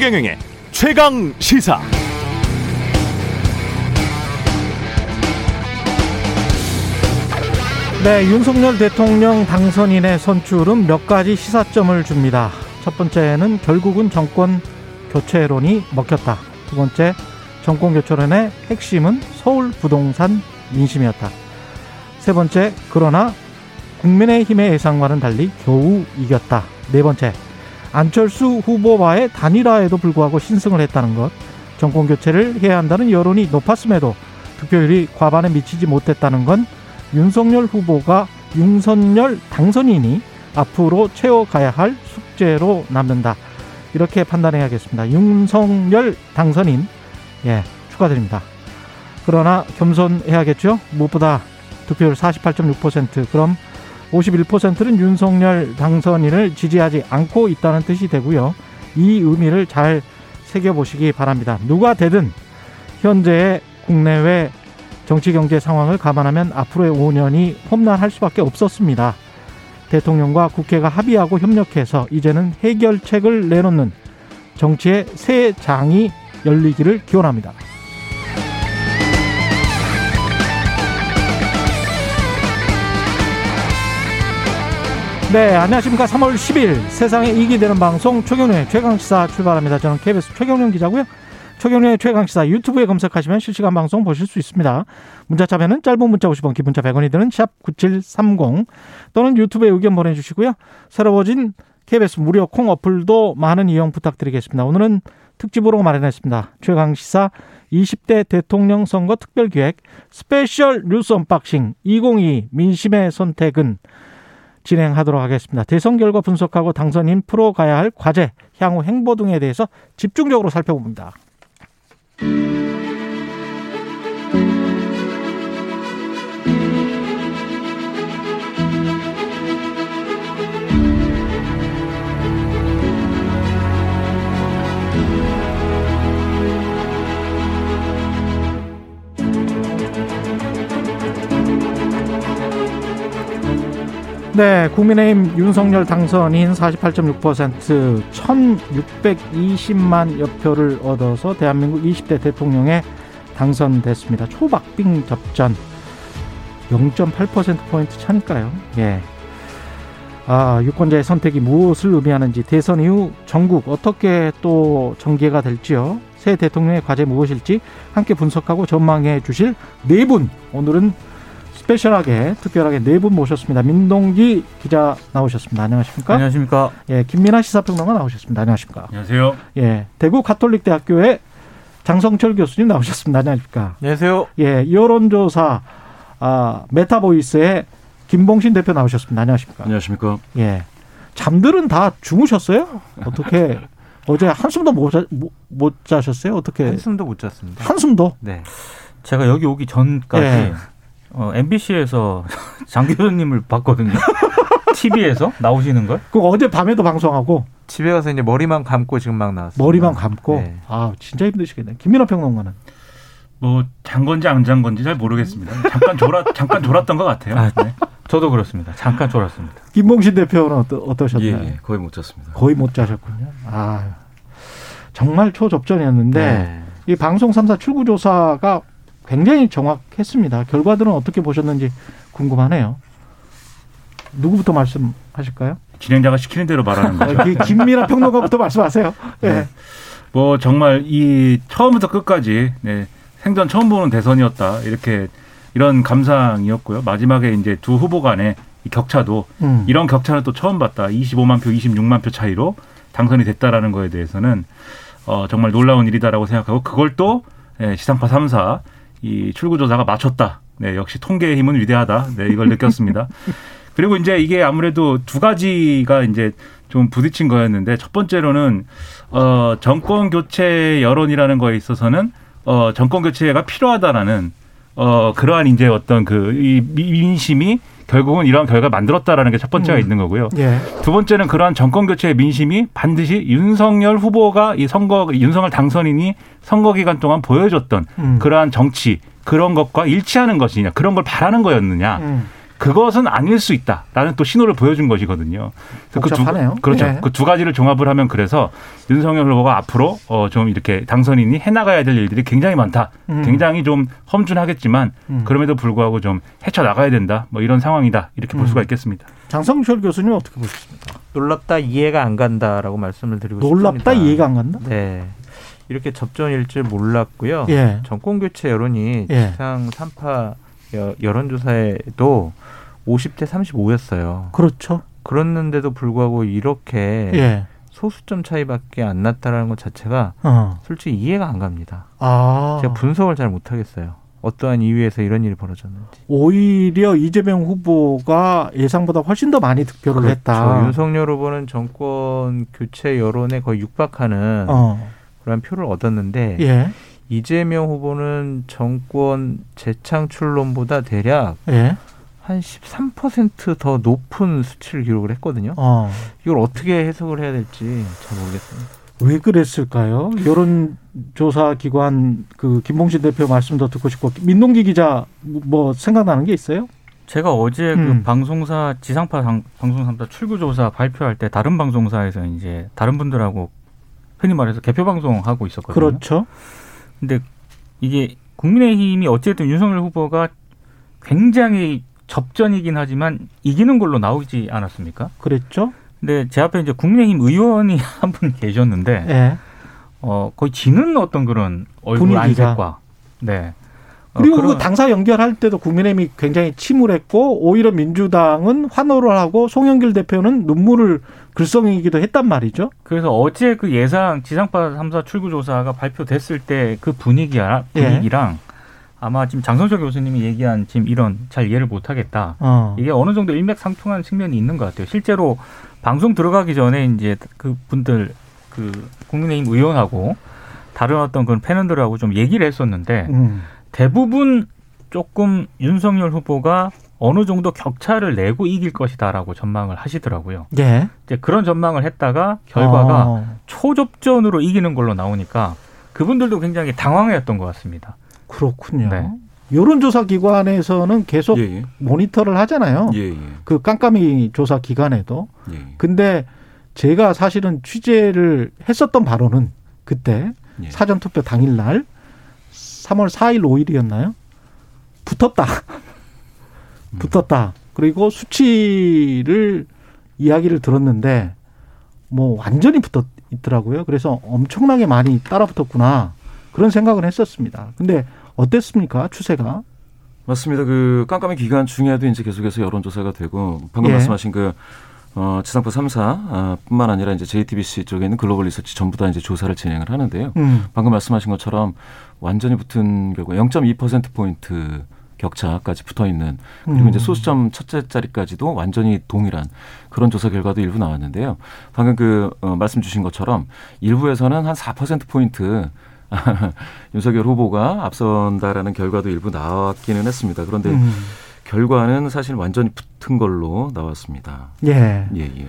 최경영의 최강 시사. 네, 윤석열 대통령 당선인의 선출은 몇 가지 시사점을 줍니다. 첫 번째는 결국은 정권 교체론이 먹혔다. 두 번째, 정권 교체론의 핵심은 서울 부동산 민심이었다. 세 번째, 그러나 국민의힘의 예상과는 달리 겨우 이겼다. 네 번째, 안철수 후보와의 단일화에도 불구하고 신승을 했다는 것. 정권 교체를 해야 한다는 여론이 높았음에도 득표율이 과반에 미치지 못했다는 건 윤석열 후보가 윤석열 당선인이 앞으로 채워가야 할 숙제로 남는다. 이렇게 판단해야겠습니다. 윤석열 당선인, 예, 축하드립니다. 그러나 겸손해야겠죠? 무엇보다 득표율 48.6%, 그럼 51%는 윤석열 당선인을 지지하지 않고 있다는 뜻이 되고요. 이 의미를 잘 새겨보시기 바랍니다. 누가 되든 현재의 국내외 정치 경제 상황을 감안하면 앞으로의 5년이 험난할 수밖에 없었습니다. 대통령과 국회가 합의하고 협력해서 이제는 해결책을 내놓는 정치의 새 장이 열리기를 기원합니다. 네, 안녕하십니까. 3월 10일 세상에 이익이 되는 방송 최경영의 최강시사 출발합니다. 저는 KBS 최경영 기자고요. 최경영의 최강시사 유튜브에 검색하시면 실시간 방송 보실 수 있습니다. 문자 참여는 짧은 문자 50원, 긴 문자 100원이 드는 샵 9730 또는 유튜브에 의견 보내주시고요. 새로워진 KBS 무료 콩 어플도 많은 이용 부탁드리겠습니다. 오늘은 특집으로 마련했습니다. 최강시사 20대 대통령 선거 특별기획 special 뉴스 unboxing 2022 민심의 선택은 진행하도록 하겠습니다. 대선 결과 분석하고 당선인 풀어가야 할 과제, 향후 행보 등에 대해서 집중적으로 살펴봅니다. 네, 국민의힘 윤석열 당선인 48.6% 1,620만 여표를 얻어서 대한민국 20대 대통령에 당선됐습니다. 초박빙 접전 0.8%포인트 차니까요. 예. 아, 유권자의 선택이 무엇을 의미하는지 대선 이후 전국 어떻게 또 전개가 될지요. 새 대통령의 과제 무엇일지 함께 분석하고 전망해 주실 네 분. 오늘은 special하게 특별하게 네 분 모셨습니다. 민동기 기자 나오셨습니다. 안녕하십니까? 안녕하십니까? 예, 김민하 시사평론가 나오셨습니다. 안녕하십니까? 안녕하세요. 예, 대구 가톨릭대학교의 장성철 교수님 나오셨습니다. 안녕하십니까? 안녕하세요. 예, 여론조사 아, 메타보이스의 김봉신 대표 나오셨습니다. 안녕하십니까? 안녕하십니까? 예, 잠들은 다 주무셨어요? 어떻게 어제 한숨도 못, 자, 못, 못 자셨어요? 어떻게? 한숨도 못 잤습니다. 한숨도? 네. 제가 여기 오기 전까지 예. 어, MBC에서 장 교수님을 봤거든요. TV에서 나오시는 걸? 그 어제 밤에도 방송하고 집에 가서 이제 머리만 감고 지금 막 나왔어요. 머리만 감고 네. 아 진짜 힘드시겠네. 김민호 평론가는 뭐잔 건지 안잔 건지 잘 모르겠습니다. 잠깐 졸았 잠깐 졸았던 것 같아요. 아, 네. 저도 그렇습니다. 잠깐 졸았습니다. 김봉신 대표는 어떠, 어떠셨나요? 예, 예, 거의 못 잤습니다. 거의 못 자셨군요. 아 정말 초접전이었는데 네. 이 방송 3사 출구조사가 굉장히 정확했습니다. 결과들은 어떻게 보셨는지 궁금하네요. 누구부터 말씀하실까요? 진행자가 시키는 대로 말하는 거죠. 김민아 평론가부터 말씀하세요. 예. 네. 뭐 정말 이 처음부터 끝까지 네, 생전 처음 보는 대선이었다 이렇게 이런 감상이었고요. 마지막에 이제 두 후보 간의 이 격차도 음. 이런 격차는 또 처음 봤다. 25만 표, 26만 표 차이로 당선이 됐다라는 거에 대해서는 어, 정말 놀라운 일이다라고 생각하고 그걸 또 예, 시상파 3사 이 출구조사가 맞췄다. 네, 역시 통계의 힘은 위대하다. 네, 이걸 느꼈습니다. 그리고 이제 이게 아무래도 두 가지가 이제 좀 부딪힌 거였는데 첫 번째로는 어 정권 교체 여론이라는 거에 있어서는 어 정권 교체가 필요하다라는 어 그러한 이제 어떤 그 이 민심이 결국은 이러한 결과를 만들었다라는 게 첫 번째가 음. 있는 거고요. 예. 두 번째는 그러한 정권 교체의 민심이 반드시 윤석열 후보가 이 선거 윤석열 당선인이 선거 기간 동안 보여줬던 음. 그러한 정치 그런 것과 일치하는 것이냐 그런 걸 바라는 거였느냐 음. 그것은 아닐 수 있다라는 또 신호를 보여준 것이거든요. 복잡하네요. 그 두, 그렇죠. 예. 그두 가지를 종합을 하면 그래서 윤석열 후보가 앞으로 어, 좀 이렇게 당선인이 해나가야 될 일들이 굉장히 많다. 음. 굉장히 좀 험준하겠지만 음. 그럼에도 불구하고 좀 헤쳐 나가야 된다. 뭐 이런 상황이다. 이렇게 볼 음. 수가 있겠습니다. 장성철 교수님 어떻게 보십니까? 놀랍다 이해가 안 간다라고 말씀을 드리고 놀랍다 싶습니다. 이해가 안 간다? 네. 이렇게 접전일 줄 몰랐고요. 예. 정권 교체 여론이 예. 지상 3파 여- 여론조사에도 50대 35였어요. 그렇죠. 그랬는데도 불구하고 이렇게 예. 소수점 차이밖에 안 났다라는 것 자체가 어. 솔직히 이해가 안 갑니다. 아. 제가 분석을 잘 못하겠어요. 어떠한 이유에서 이런 일이 벌어졌는지. 오히려 이재명 후보가 예상보다 훨씬 더 많이 득표를 했다. 그렇죠. 윤석열 후보는 정권 교체 여론에 거의 육박하는 어. 그런 표를 얻었는데 예. 이재명 후보는 정권 재창출론보다 대략 예. 한 13%더 높은 수치를 기록을 했거든요. 어. 이걸 어떻게 해석을 해야 될지 잘 모르겠습니다. 왜 그랬을까요? 여론조사 기관 그 김봉신 대표 말씀도 듣고 싶고 민동기 기자 뭐 생각나는 게 있어요? 제가 어제 음. 그 방송사 지상파 방, 방송사입니다 출구 조사 발표할 때 다른 방송사에서 이제 다른 분들하고 흔히 말해서 개표 방송 하고 있었거든요. 그렇죠. 근데 이게 국민의힘이 어쨌든 윤석열 후보가 굉장히 접전이긴 하지만 이기는 걸로 나오지 않았습니까? 그랬죠. 근데 제 앞에 이제 국민의힘 의원이 한 분 계셨는데 예. 어 거의 지는 어떤 그런 얼굴 분위기가. 안색과 네. 어, 그리고 그런- 그 당사 연결할 때도 국민의힘이 굉장히 침울했고 오히려 민주당은 환호를 하고 송영길 대표는 눈물을 글썽이기도 했단 말이죠. 그래서 어제 그 예상 지상파 3사 출구조사가 발표됐을 때 그 분위기야 예. 분위기랑 아마 지금 장성철 교수님이 얘기한 지금 이런 잘 이해를 못하겠다. 어. 이게 어느 정도 일맥상통하는 측면이 있는 것 같아요. 실제로 방송 들어가기 전에 이제 그 분들 그 국민의힘 의원하고 다른 어떤 그런 패널들하고 좀 얘기를 했었는데 음. 대부분 조금 윤석열 후보가 어느 정도 격차를 내고 이길 것이다라고 전망을 하시더라고요. 예. 이제 그런 전망을 했다가 결과가 어. 초접전으로 이기는 걸로 나오니까 그분들도 굉장히 당황했던 것 같습니다. 그렇군요. 네. 여론조사 기관에서는 계속 예, 예. 모니터를 하잖아요. 예, 예. 그 깜깜이 조사 기간에도. 예. 근데 제가 사실은 취재를 했었던 바로는 그때 예. 사전 투표 당일 날 3월 4일 5일이었나요? 붙었다. 음. 붙었다. 그리고 수치를 이야기를 들었는데 뭐 완전히 붙어 있더라고요. 그래서 엄청나게 많이 따라 붙었구나. 그런 생각을 했었습니다. 근데 어땠습니까? 추세가? 맞습니다. 그 깜깜이 기간 중에도 이제 계속해서 여론조사가 되고 방금 예. 말씀하신 그 어, 지상파 3사 아, 뿐만 아니라 이제 JTBC 쪽에 있는 글로벌 리서치 전부 다 이제 조사를 진행을 하는데요. 음. 방금 말씀하신 것처럼 완전히 붙은 결과 0.2% 포인트 격차까지 붙어 있는 그리고 음. 이제 소수점 첫째 자리까지도 완전히 동일한 그런 조사 결과도 일부 나왔는데요. 방금 그 어, 말씀 주신 것처럼 일부에서는 한 4% 포인트 윤석열 후보가 앞선다라는 결과도 일부 나왔기는 했습니다. 그런데 음. 결과는 사실 완전히 붙은 걸로 나왔습니다. 예. 예, 예.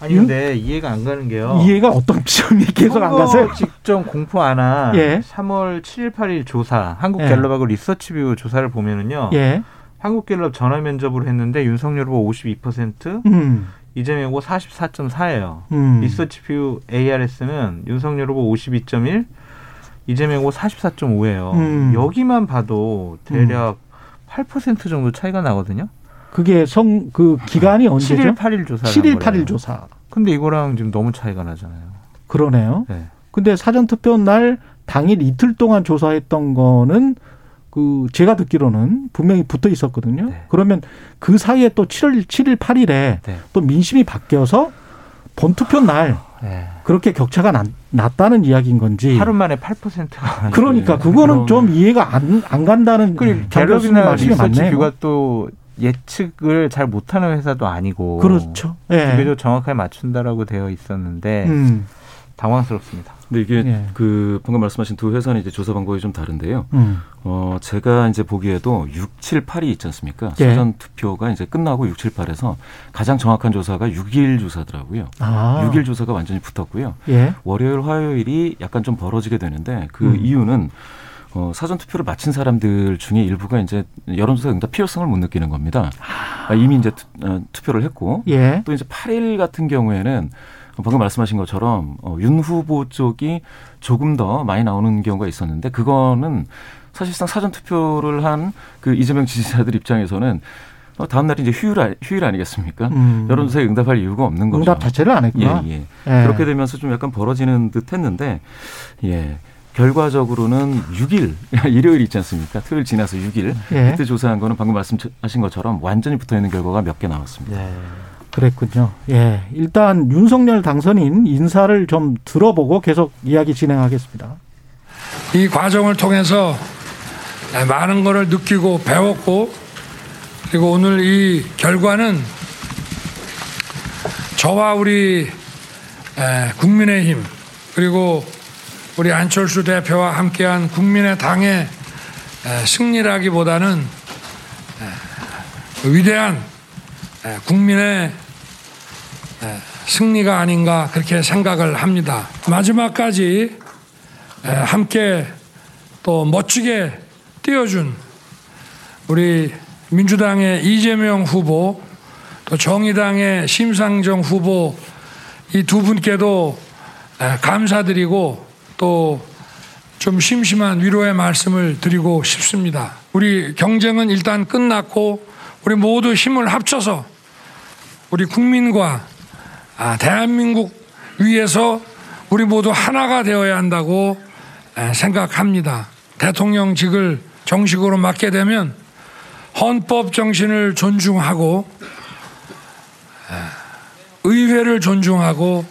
아니 근데 이해가 안 가는 게요. 이해가 어떤 점이 계속 안 가세요? 직전 공포 안한 예. 3월 7일 8일 조사 한국 예. 갤럽하고 리서치뷰 조사를 보면은요. 예. 한국 갤럽 전화 면접으로 했는데 윤석열 후보 52%, 음. 이재명 후보 44.4예요. 음. 리서치뷰 ARS는 윤석열 후보 52.1, 이재명 후보 44.5예요. 음. 여기만 봐도 대략 8% 정도 차이가 나거든요. 그게 성 그 기간이 언제죠? 7일 8일 조사. 7일 8일 조사. 근데 이거랑 지금 너무 차이가 나잖아요. 그러네요. 네. 근데 사전 투표 날 당일 이틀 동안 조사했던 거는 그 제가 듣기로는 분명히 붙어 있었거든요. 네. 그러면 그 사이에 또 7월 7일 8일에 네. 또 민심이 바뀌어서 본 투표 날 네. 그렇게 격차가 났, 났다는 이야기인 건지. 하루 만에 8%가 그러니까 그거는 좀 이해가 안, 안 간다는 교수님 갤럽이나 맞네요. 리서치 뷰가 또 예측을 잘 못하는 회사도 아니고 그렇죠. 예. 비교적 정확하게 맞춘다라고 되어 있었는데 음. 당황스럽습니다. 근데 이게 예. 그 방금 말씀하신 두 회사는 이제 조사 방법이 좀 다른데요. 음. 어, 제가 이제 보기에도 6, 7, 8이 있지 않습니까? 예. 사전 투표가 이제 끝나고 6, 7, 8에서 가장 정확한 조사가 6일 조사더라고요. 아. 6일 조사가 완전히 붙었고요. 예. 월요일, 화요일이 약간 좀 벌어지게 되는데 그 음. 이유는 어, 사전 투표를 마친 사람들 중에 일부가 이제 여론조사 응답 필요성을 못 느끼는 겁니다. 아, 이미 이제 투, 어, 투표를 했고 예. 또 이제 8일 같은 경우에는 방금 말씀하신 것처럼 어, 윤 후보 쪽이 조금 더 많이 나오는 경우가 있었는데 그거는 사실상 사전 투표를 한 그 이재명 지지자들 입장에서는 어, 다음 날이 이제 휴일 아- 휴일 아니겠습니까? 음. 여론조사에 응답할 이유가 없는 거죠. 응답 자체를 안 했구나. 예, 예. 예. 그렇게 되면서 좀 약간 벌어지는 듯 했는데, 예. 결과적으로는 6일, 일요일 있지 않습니까? 토요일 지나서 6일. 예. 그때 조사한 거는 방금 말씀하신 것처럼 완전히 붙어 있는 결과가 몇 개 나왔습니다. 예. 그랬군요. 예. 일단 윤석열 당선인 인사를 좀 들어보고 계속 이야기 진행하겠습니다. 이 과정을 통해서 많은 것을 느끼고 배웠고 그리고 오늘 이 결과는 저와 우리 에, 국민의힘 그리고 우리 안철수 대표와 함께한 국민의 당의 에, 승리라기보다는 에, 위대한 에, 국민의 에, 승리가 아닌가 그렇게 생각을 합니다. 마지막까지 에, 함께 또 멋지게 띄워준 우리 민주당의 이재명 후보 또 정의당의 심상정 후보 이 두 분께도 에, 감사드리고 또 좀 심심한 위로의 말씀을 드리고 싶습니다. 우리 경쟁은 일단 끝났고 우리 모두 힘을 합쳐서 우리 국민과 아, 대한민국 위해서 우리 모두 하나가 되어야 한다고 에, 생각합니다. 대통령직을 정식으로 맡게 되면 헌법 정신을 존중하고 에, 의회를 존중하고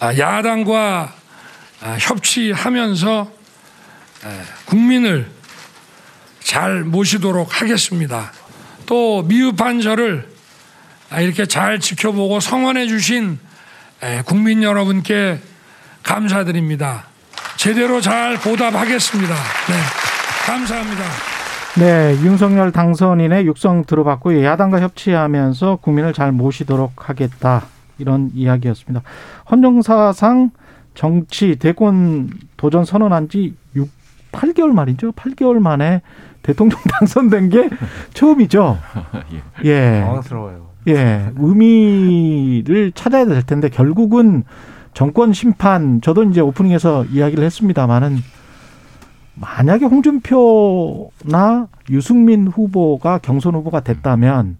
아, 야당과 아, 협치하면서 에, 국민을 잘 모시도록 하겠습니다. 또 미흡한 저를 아, 이렇게 잘 지켜보고 성원해 주신 에, 국민 여러분께 감사드립니다. 제대로 잘 보답하겠습니다. 네, 감사합니다. 네, 윤석열 당선인의 육성 들어봤고 야당과 협치하면서 국민을 잘 모시도록 하겠다 이런 이야기였습니다. 헌정사상 정치 대권 도전 선언한 지 6, 8개월 말이죠. 8개월 만에 대통령 당선된 게 처음이죠. 예. 당황스러워요. 예, 의미를 찾아야 될 텐데 결국은 정권 심판 저도 이제 오프닝에서 이야기를 했습니다마는 만약에 홍준표나 유승민 후보가 경선 후보가 됐다면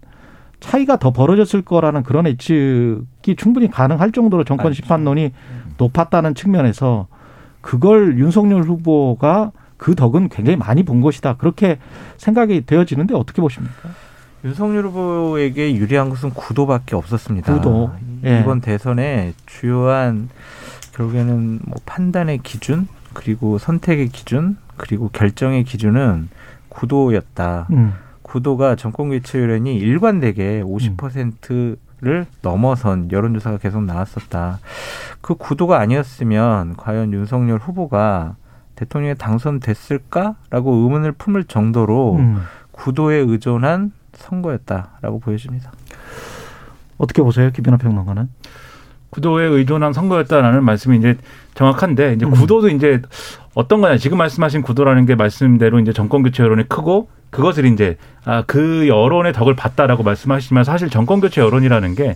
차이가 더 벌어졌을 거라는 그런 예측이 충분히 가능할 정도로 정권 심판론이 높았다는 측면에서 그걸 윤석열 후보가 그 덕은 굉장히 많이 본 것이다. 그렇게 생각이 되어지는데 어떻게 보십니까? 윤석열 후보에게 유리한 것은 구도밖에 없었습니다. 구도. 예. 이번 대선의 주요한 결국에는 뭐 판단의 기준 그리고 선택의 기준 그리고 결정의 기준은 구도였다. 음. 구도가 정권 교체율이 일관되게 50%를 넘어선 여론조사가 계속 나왔었다. 그 구도가 아니었으면 과연 윤석열 후보가 대통령에 당선됐을까라고 의문을 품을 정도로 음. 구도에 의존한 선거였다라고 보여집니다. 어떻게 보세요, 김연아 평론가는? 구도에 의존한 선거였다라는 말씀이 이제 정확한데 이제 음. 구도도 이제 어떤 거냐 지금 말씀하신 구도라는 게 말씀대로 이제 정권 교체 여론이 크고 그것을 이제 아 그 여론의 덕을 봤다라고 말씀하시지만 사실 정권 교체 여론이라는 게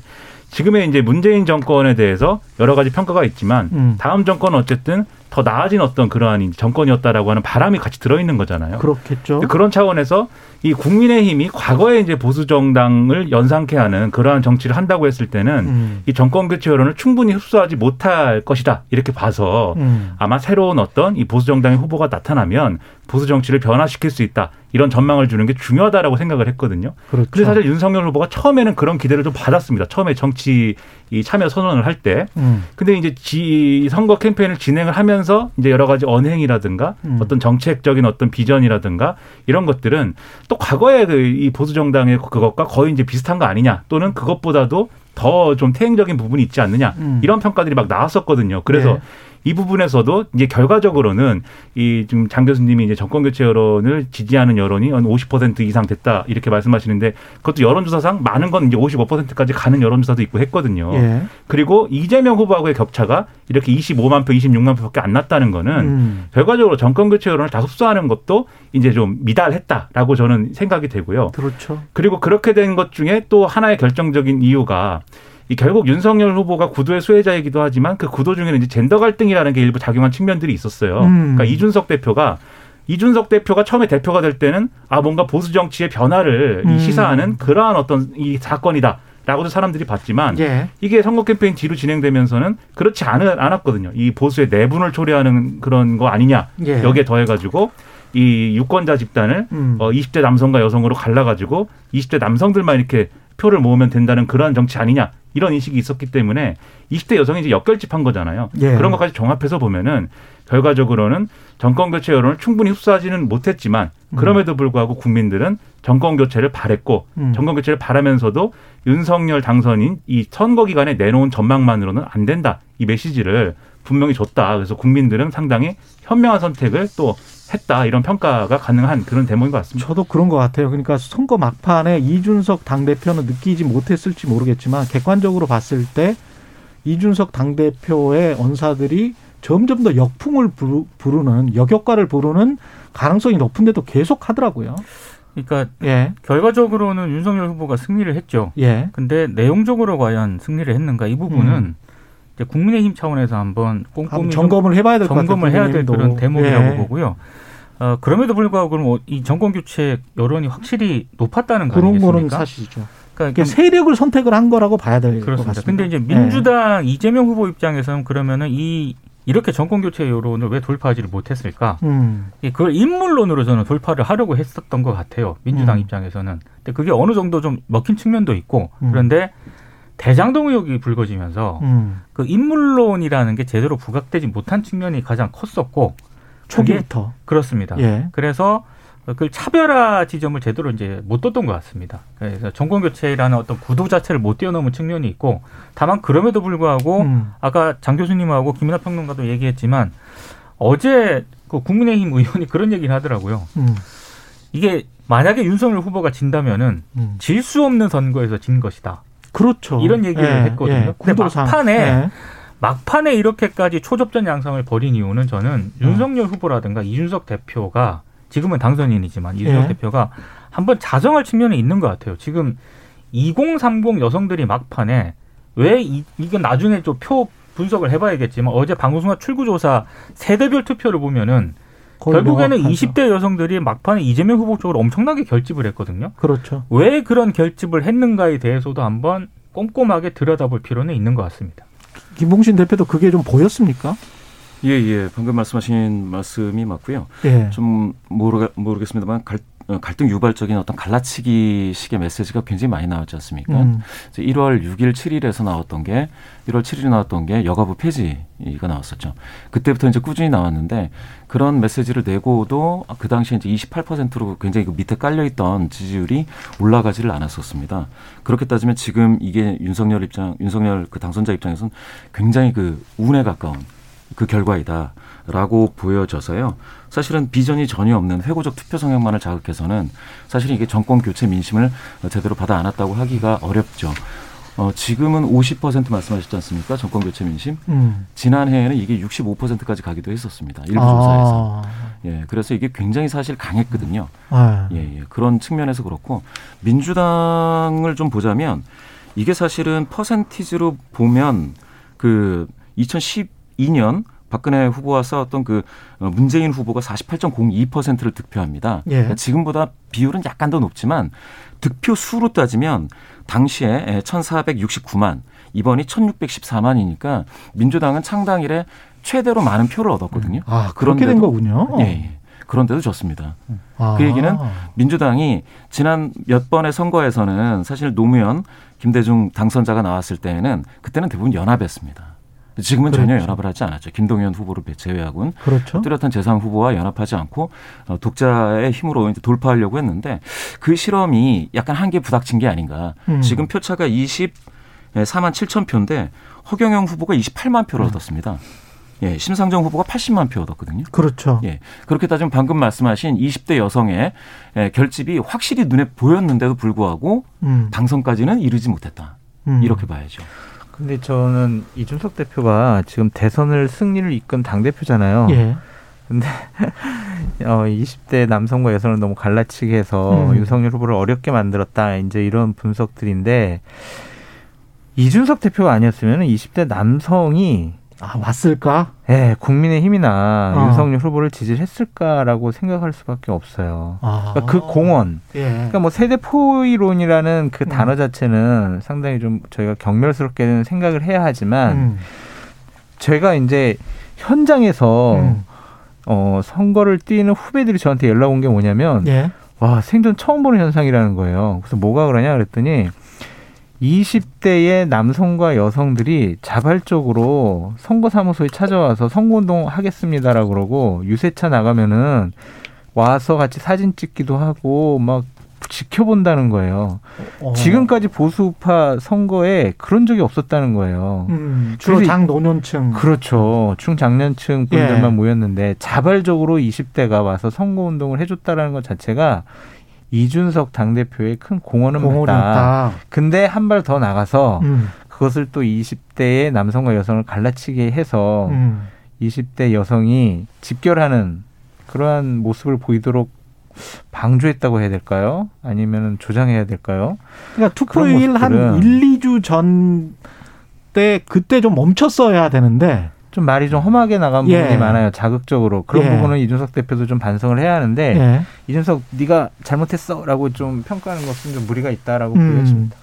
지금의 이제 문재인 정권에 대해서 여러 가지 평가가 있지만 음. 다음 정권은 어쨌든 더 나아진 어떤 그러한 정권이었다라고 하는 바람이 같이 들어 있는 거잖아요. 그렇겠죠. 그런 차원에서 이 국민의힘이 과거에 이제 보수 정당을 연상케 하는 그러한 정치를 한다고 했을 때는 음. 이 정권 교체 여론을 충분히 흡수하지 못할 것이다 이렇게 봐서 음. 아마 새로운 어떤 이 보수 정당의 후보가 나타나면 보수 정치를 변화시킬 수 있다 이런 전망을 주는 게 중요하다라고 생각을 했거든요. 그렇죠. 근데 사실 윤석열 후보가 처음에는 그런 기대를 좀 받았습니다. 처음에 정치 이 참여 선언을 할 때. 음. 근데 이제 지 선거 캠페인을 진행을 하면서 이제 여러 가지 언행이라든가 음. 어떤 정책적인 어떤 비전이라든가 이런 것들은 또 과거의 그이 보수 정당의 그것과 거의 이제 비슷한 거 아니냐 또는 그것보다도 더좀 태행적인 부분이 있지 않느냐 음. 이런 평가들이 막 나왔었거든요. 그래서 네. 이 부분에서도 이제 결과적으로는 이 지금 장 교수님이 이제 정권 교체 여론을 지지하는 여론이 한 50% 이상 됐다 이렇게 말씀하시는데 그것도 여론조사상 많은 건 이제 55%까지 가는 여론조사도 있고 했거든요. 예. 그리고 이재명 후보하고의 격차가 이렇게 25만 표, 26만 표밖에 안 났다는 거는 음. 결과적으로 정권 교체 여론을 다 흡수하는 것도 이제 좀 미달했다라고 저는 생각이 되고요. 그렇죠. 그리고 그렇게 된 것 중에 또 하나의 결정적인 이유가 이 결국 윤석열 후보가 구도의 수혜자이기도 하지만 그 구도 중에는 이제 젠더 갈등이라는 게 일부 작용한 측면들이 있었어요. 음. 그러니까 이준석 대표가 이준석 대표가 처음에 대표가 될 때는 아 뭔가 보수 정치의 변화를 이 음. 시사하는 그러한 어떤 이 사건이다 라고도 사람들이 봤지만 예. 이게 선거 캠페인 뒤로 진행되면서는 그렇지 않, 않았거든요. 이 보수의 내분을 초래하는 그런 거 아니냐. 예. 여기에 더해가지고 이 유권자 집단을 음. 어, 20대 남성과 여성으로 갈라가지고 20대 남성들만 이렇게 표를 모으면 된다는 그러한 정치 아니냐 이런 인식이 있었기 때문에 20대 여성이 이제 역결집한 거잖아요. 예. 그런 것까지 종합해서 보면은 결과적으로는 정권 교체 여론을 충분히 흡수하지는 못했지만 그럼에도 불구하고 국민들은 정권 교체를 바랬고 음. 정권 교체를 바라면서도 윤석열 당선인 이 선거 기간에 내놓은 전망만으로는 안 된다 이 메시지를 분명히 줬다. 그래서 국민들은 상당히 현명한 선택을 또 했다 이런 평가가 가능한 그런 대목인 것 같습니다. 저도 그런 것 같아요. 그러니까 선거 막판에 이준석 당 대표는 느끼지 못했을지 모르겠지만 객관적으로 봤을 때 이준석 당 대표의 언사들이 점점 더 역풍을 부르- 부르는 역효과를 부르는 가능성이 높은데도 계속 하더라고요. 그러니까 예, 결과적으로는 윤석열 후보가 승리를 했죠. 예. 근데 내용적으로 과연 승리를 했는가 이 부분은 음. 이제 국민의힘 차원에서 한번 꼼꼼히 점검을 해봐야 될. 점검을 해야 될. 그런 대목이라고 예. 보고요. 어, 그럼에도 불구하고 그럼 이 정권 교체 여론이 확실히 높았다는 거 그런 아니겠습니까? 거는 사실이죠. 그러니까 세력을 선택을 한 거라고 봐야 될 것. 같습니다. 근데 이제 예. 민주당 이재명 후보 입장에서는 그러면은 이 이렇게 정권 교체 여론을 왜 돌파하지를 못했을까? 음, 예, 그걸 인물론으로 저는 돌파를 하려고 했었던 것 같아요. 민주당 음. 입장에서는. 근데 그게 어느 정도 좀 먹힌 측면도 있고 음. 그런데 대장동 의혹이 불거지면서 음. 그 인물론이라는 게 제대로 부각되지 못한 측면이 가장 컸었고 초기부터. 그렇습니다. 예. 그래서 그 차별화 지점을 제대로 이제 못 뒀던 것 같습니다. 그래서 정권 교체라는 어떤 구도 자체를 못 뛰어넘은 측면이 있고 다만 그럼에도 불구하고 음. 아까 장 교수님하고 김민하 평론가도 얘기했지만 어제 그 국민의힘 의원이 그런 얘기를 하더라고요. 음. 이게 만약에 윤석열 후보가 진다면은 음. 질수 없는 선거에서 진 것이다. 그렇죠. 이런 얘기를 했거든요. 근데 구도상. 막판에 예. 막판에 이렇게까지 초접전 양상을 벌인 이유는 저는 윤석열 후보라든가 이준석 대표가 지금은 당선인이지만 이준석 예. 대표가 한번 자정할 측면이 있는 것 같아요. 지금 2030 여성들이 막판에 왜 이, 이건 나중에 좀 표 분석을 해봐야겠지만 어제 방송사 출구조사 세대별 투표를 보면은 결국에는 명확하죠. 20대 여성들이 막판에 이재명 후보 쪽으로 엄청나게 결집을 했거든요. 그렇죠. 왜 그런 결집을 했는가에 대해서도 한번 꼼꼼하게 들여다볼 필요는 있는 것 같습니다. 김봉신 대표도 그게 좀 보였습니까? 예, 예. 방금 말씀하신 말씀이 맞고요. 예. 좀 모르, 모르겠습니다만 갈, 어, 갈등 유발적인 어떤 갈라치기 식의 메시지가 굉장히 많이 나왔지 않습니까? 음. 이제 1월 6일, 7일에서 나왔던 게 1월 7일에 나왔던 게 여가부 폐지가 나왔었죠. 그때부터 이제 꾸준히 나왔는데 그런 메시지를 내고도 그 당시에 이제 28%로 굉장히 그 밑에 깔려 있던 지지율이 올라가지를 않았었습니다. 그렇게 따지면 지금 이게 윤석열 입장, 윤석열 그 당선자 입장에서는 굉장히 그 운에 가까운 그 결과이다 라고 보여져서요. 사실은 비전이 전혀 없는 회고적 투표 성향만을 자극해서는 사실은 이게 정권 교체 민심을 제대로 받아 안았다고 하기가 어렵죠. 어, 지금은 50% 말씀하셨지 않습니까? 정권 교체 민심. 음. 지난해에는 이게 65%까지 가기도 했었습니다. 일부 조사에서. 아. 예, 그래서 이게 굉장히 사실 강했거든요. 아. 예, 예. 그런 측면에서 그렇고 민주당을 좀 보자면 이게 사실은 퍼센티지로 보면 그 2012년 박근혜 후보와 싸웠던 그 어, 문재인 후보가 48.02%를 득표합니다. 예. 그러니까 지금보다 비율은 약간 더 높지만 득표 수로 따지면 당시에 1,469만 이번이 1,614만이니까 민주당은 창당 이래 최대로 많은 표를 얻었거든요. 아, 그렇게 된 거군요. 예, 예. 그런데도 졌습니다. 아. 그 얘기는 민주당이 지난 몇 번의 선거에서는 사실 노무현, 김대중 당선자가 나왔을 때에는 그때는 대부분 연합했습니다. 지금은 전혀 그렇죠. 연합을 하지 않았죠. 김동연 후보를 제외하고는 그렇죠. 뚜렷한 재3 후보와 연합하지 않고 어, 독자의 힘으로 이제 돌파하려고 했는데 그 실험이 약간 한계 부닥친 게 아닌가. 음. 지금 표차가 24만 7천 표인데 허경영 후보가 28만 음. 표를 얻었습니다. 예, 심상정 후보가 80만 표 얻었거든요. 그렇죠. 예. 그렇게 따지면 방금 말씀하신 20대 여성의 예, 결집이 확실히 눈에 보였는데도 불구하고 음. 당선까지는 이르지 못했다. 음. 이렇게 봐야죠. 근데 저는 이준석 대표가 지금 대선을 승리를 이끈 당 대표잖아요. 예. 근데 어 20대 남성과 여성을 너무 갈라치게 해서 음. 윤석열 후보를 어렵게 만들었다. 이제 이런 분석들인데 이준석 대표가 아니었으면 20대 남성이 아, 왔을까? 예, 국민의힘이나 어. 윤석열 후보를 지지했을까라고 생각할 수밖에 없어요. 아. 그러니까 그 공원, 예. 그러니까 뭐 세대 포이론이라는 그 음. 단어 자체는 상당히 좀 저희가 경멸스럽게는 생각을 해야 하지만 음. 제가 이제 현장에서 음. 어, 선거를 뛰는 후배들이 저한테 연락 온 게 뭐냐면 예. 와 생전 처음 보는 현상이라는 거예요. 그래서 뭐가 그러냐 그랬더니 20대의 남성과 여성들이 자발적으로 선거사무소에 찾아와서 선거운동 하겠습니다라고 그러고 유세차 나가면은 와서 같이 사진 찍기도 하고 막 지켜본다는 거예요. 어. 지금까지 보수파 선거에 그런 적이 없었다는 거예요. 음, 주로 장노년층. 그렇죠. 중장년층 분들만 예. 모였는데 자발적으로 20대가 와서 선거운동을 해줬다라는 것 자체가 이준석 당대표의 큰 공헌은. 있다. 근데 한 발 더 나가서 음. 그것을 또 20대의 남성과 여성을 갈라치게 해서 음. 20대 여성이 집결하는 그러한 모습을 보이도록 방조했다고 해야 될까요? 아니면 조장해야 될까요? 그러니까 투표일 한 모습들은- 1, 2주 전 때 그때 좀 멈췄어야 되는데 좀 말이 좀 험하게 나간 예. 부분이 많아요. 자극적으로 그런 예. 부분은 이준석 대표도 좀 반성을 해야 하는데 예. 이준석 네가 잘못했어라고 좀 평가하는 것은 좀 무리가 있다라고 음. 보여집니다.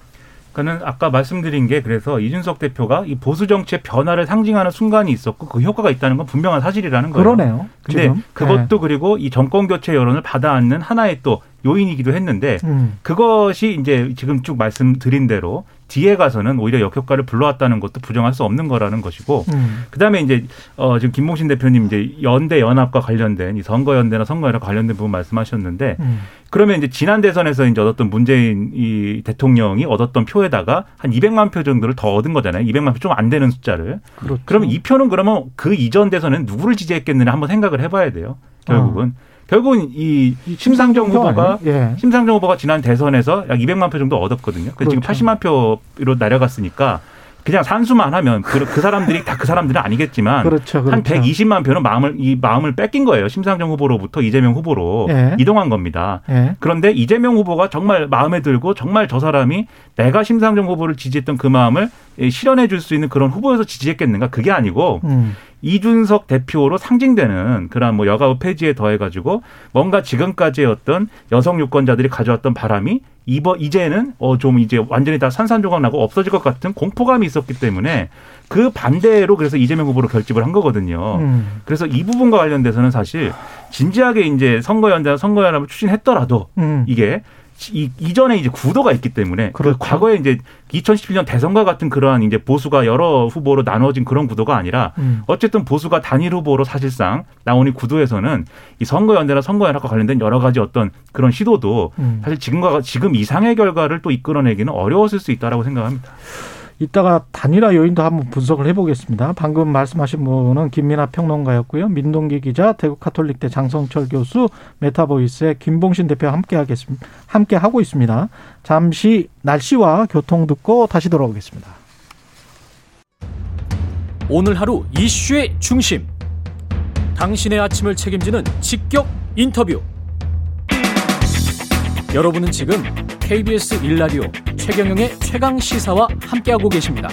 그는 아까 말씀드린 게 그래서 이준석 대표가 이 보수 정치의 변화를 상징하는 순간이 있었고 그 효과가 있다는 건 분명한 사실이라는 거예요. 그러네요. 근데 지금. 그것도 그리고 이 정권 교체 여론을 받아안는 하나의 또 요인이기도 했는데 예. 음. 그것이 이제 지금 쭉 말씀드린 대로 뒤에 가서는 오히려 역효과를 불러왔다는 것도 부정할 수 없는 거라는 것이고 음. 그다음에 이제 어 지금 김봉신 대표님 이제 연대 연합과 관련된 이 선거 연대나 선거 연합 관련된 부분 말씀하셨는데 음. 그러면 이제 지난 대선에서 이제 얻었던 문재인 이 대통령이 얻었던 표에다가 한 200만 표 정도를 더 얻은 거잖아요. 200만 표 좀 안 되는 숫자를. 그렇죠. 그러면 이 표는 그러면 그 이전 대선은 누구를 지지했겠느냐 한번 생각을 해봐야 돼요. 결국은 결국은 이 심상정 표 후보가? 예. 심상정 후보가 지난 대선에서 약 200만 표 정도 얻었거든요. 지금 그렇죠. 80만 표로 내려갔으니까 그냥 산수만 하면 그, 그 사람들이 다 그 사람들은 아니겠지만 그렇죠. 그렇죠. 한 120만 표는 마음을 이 마음을 뺏긴 거예요. 심상정 후보로부터 이재명 후보로 예. 이동한 겁니다. 예. 그런데 이재명 후보가 정말 마음에 들고 정말 저 사람이 내가 심상정 후보를 지지했던 그 마음을 실현해 줄 수 있는 그런 후보여서 지지했겠는가? 그게 아니고 음. 이준석 대표로 상징되는 그런 뭐 여가부 폐지에 더해가지고 뭔가 지금까지의 어떤 여성 유권자들이 가져왔던 바람이 이번 이제는 어 좀 이제 완전히 다 산산조각 나고 없어질 것 같은 공포감이 있었기 때문에 그 반대로 그래서 이재명 후보로 결집을 한 거거든요. 음. 그래서 이 부분과 관련돼서는 사실 진지하게 이제 선거연대나 선거 연합을 추진했더라도 음. 이게 이, 이전에 이제 구도가 있기 때문에 그 그렇죠. 과거에 이제 2017년 대선과 같은 그러한 이제 보수가 여러 후보로 나눠진 그런 구도가 아니라 음. 어쨌든 보수가 단일 후보로 사실상 나온 이 구도에서는 이 선거연대나 선거연합과 관련된 여러 가지 어떤 그런 시도도 음. 사실 지금과 지금 이상의 결과를 또 이끌어내기는 어려웠을 수 있다라고 생각합니다. 이따가 단일화 요인도 한번 분석을 해보겠습니다. 방금 말씀하신 분은 김민하 평론가였고요. 민동기 기자, 대구 카톨릭대 장성철 교수, 메타보이스의 김봉신 대표와 함께 하겠습니다. 함께 하고 있습니다. 잠시 날씨와 교통 듣고 다시 돌아오겠습니다. 오늘 하루 이슈의 중심. 당신의 아침을 책임지는 직격 인터뷰. 여러분은 지금 KBS 1라디오 최경영의 최강 시사와 함께하고 계십니다.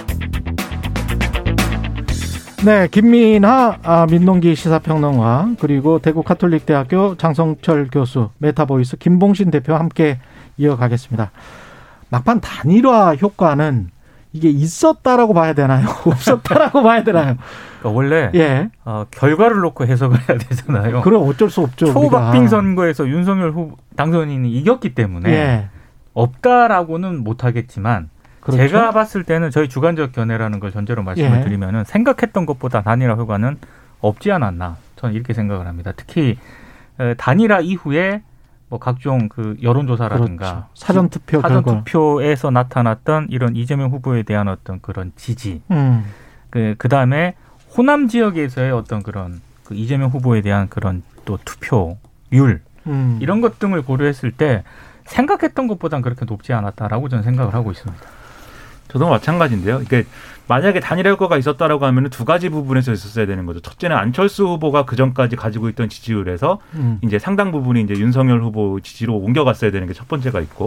네, 김민하 아, 민동기 시사평론가 그리고 대구 카톨릭대학교 장성철 교수, 메타보이스 김봉신 대표와 함께 이어가겠습니다. 막판 단일화 효과는 이게 있었다라고 봐야 되나요? 없었다라고 봐야 되나요? 그러니까 원래 예. 어, 결과를 놓고 해석을 해야 되잖아요. 그럼 어쩔 수 없죠. 초박빙. 선거에서 윤석열 후보 당선인이 이겼기 때문에 예. 없다라고는 못하겠지만 그렇죠. 제가 봤을 때는 저희 주관적 견해라는 걸 전제로 말씀을 예. 드리면은 생각했던 것보다 단일화 효과는 없지 않았나 저는 이렇게 생각을 합니다. 특히 에, 단일화 이후에 뭐 각종 그 여론조사라든가 그렇죠. 사전 투표 사전. 투표에서 나타났던 이런 이재명 후보에 대한 어떤 그런 지지 음. 그 그 다음에 호남 지역에서의 어떤 그런 그 이재명 후보에 대한 그런 또 투표율 음. 이런 것 등을 고려했을 때 생각했던 것보단 그렇게 높지 않았다라고 저는 생각을 하고 있습니다. 저도 마찬가지인데요. 이게 만약에 단일화 효과가 있었다라고 하면 두 가지 부분에서 있었어야 되는 거죠. 첫째는 안철수 후보가 그 전까지 가지고 있던 지지율에서 음. 이제 상당 부분이 이제 윤석열 후보 지지로 옮겨갔어야 되는 게 첫 번째가 있고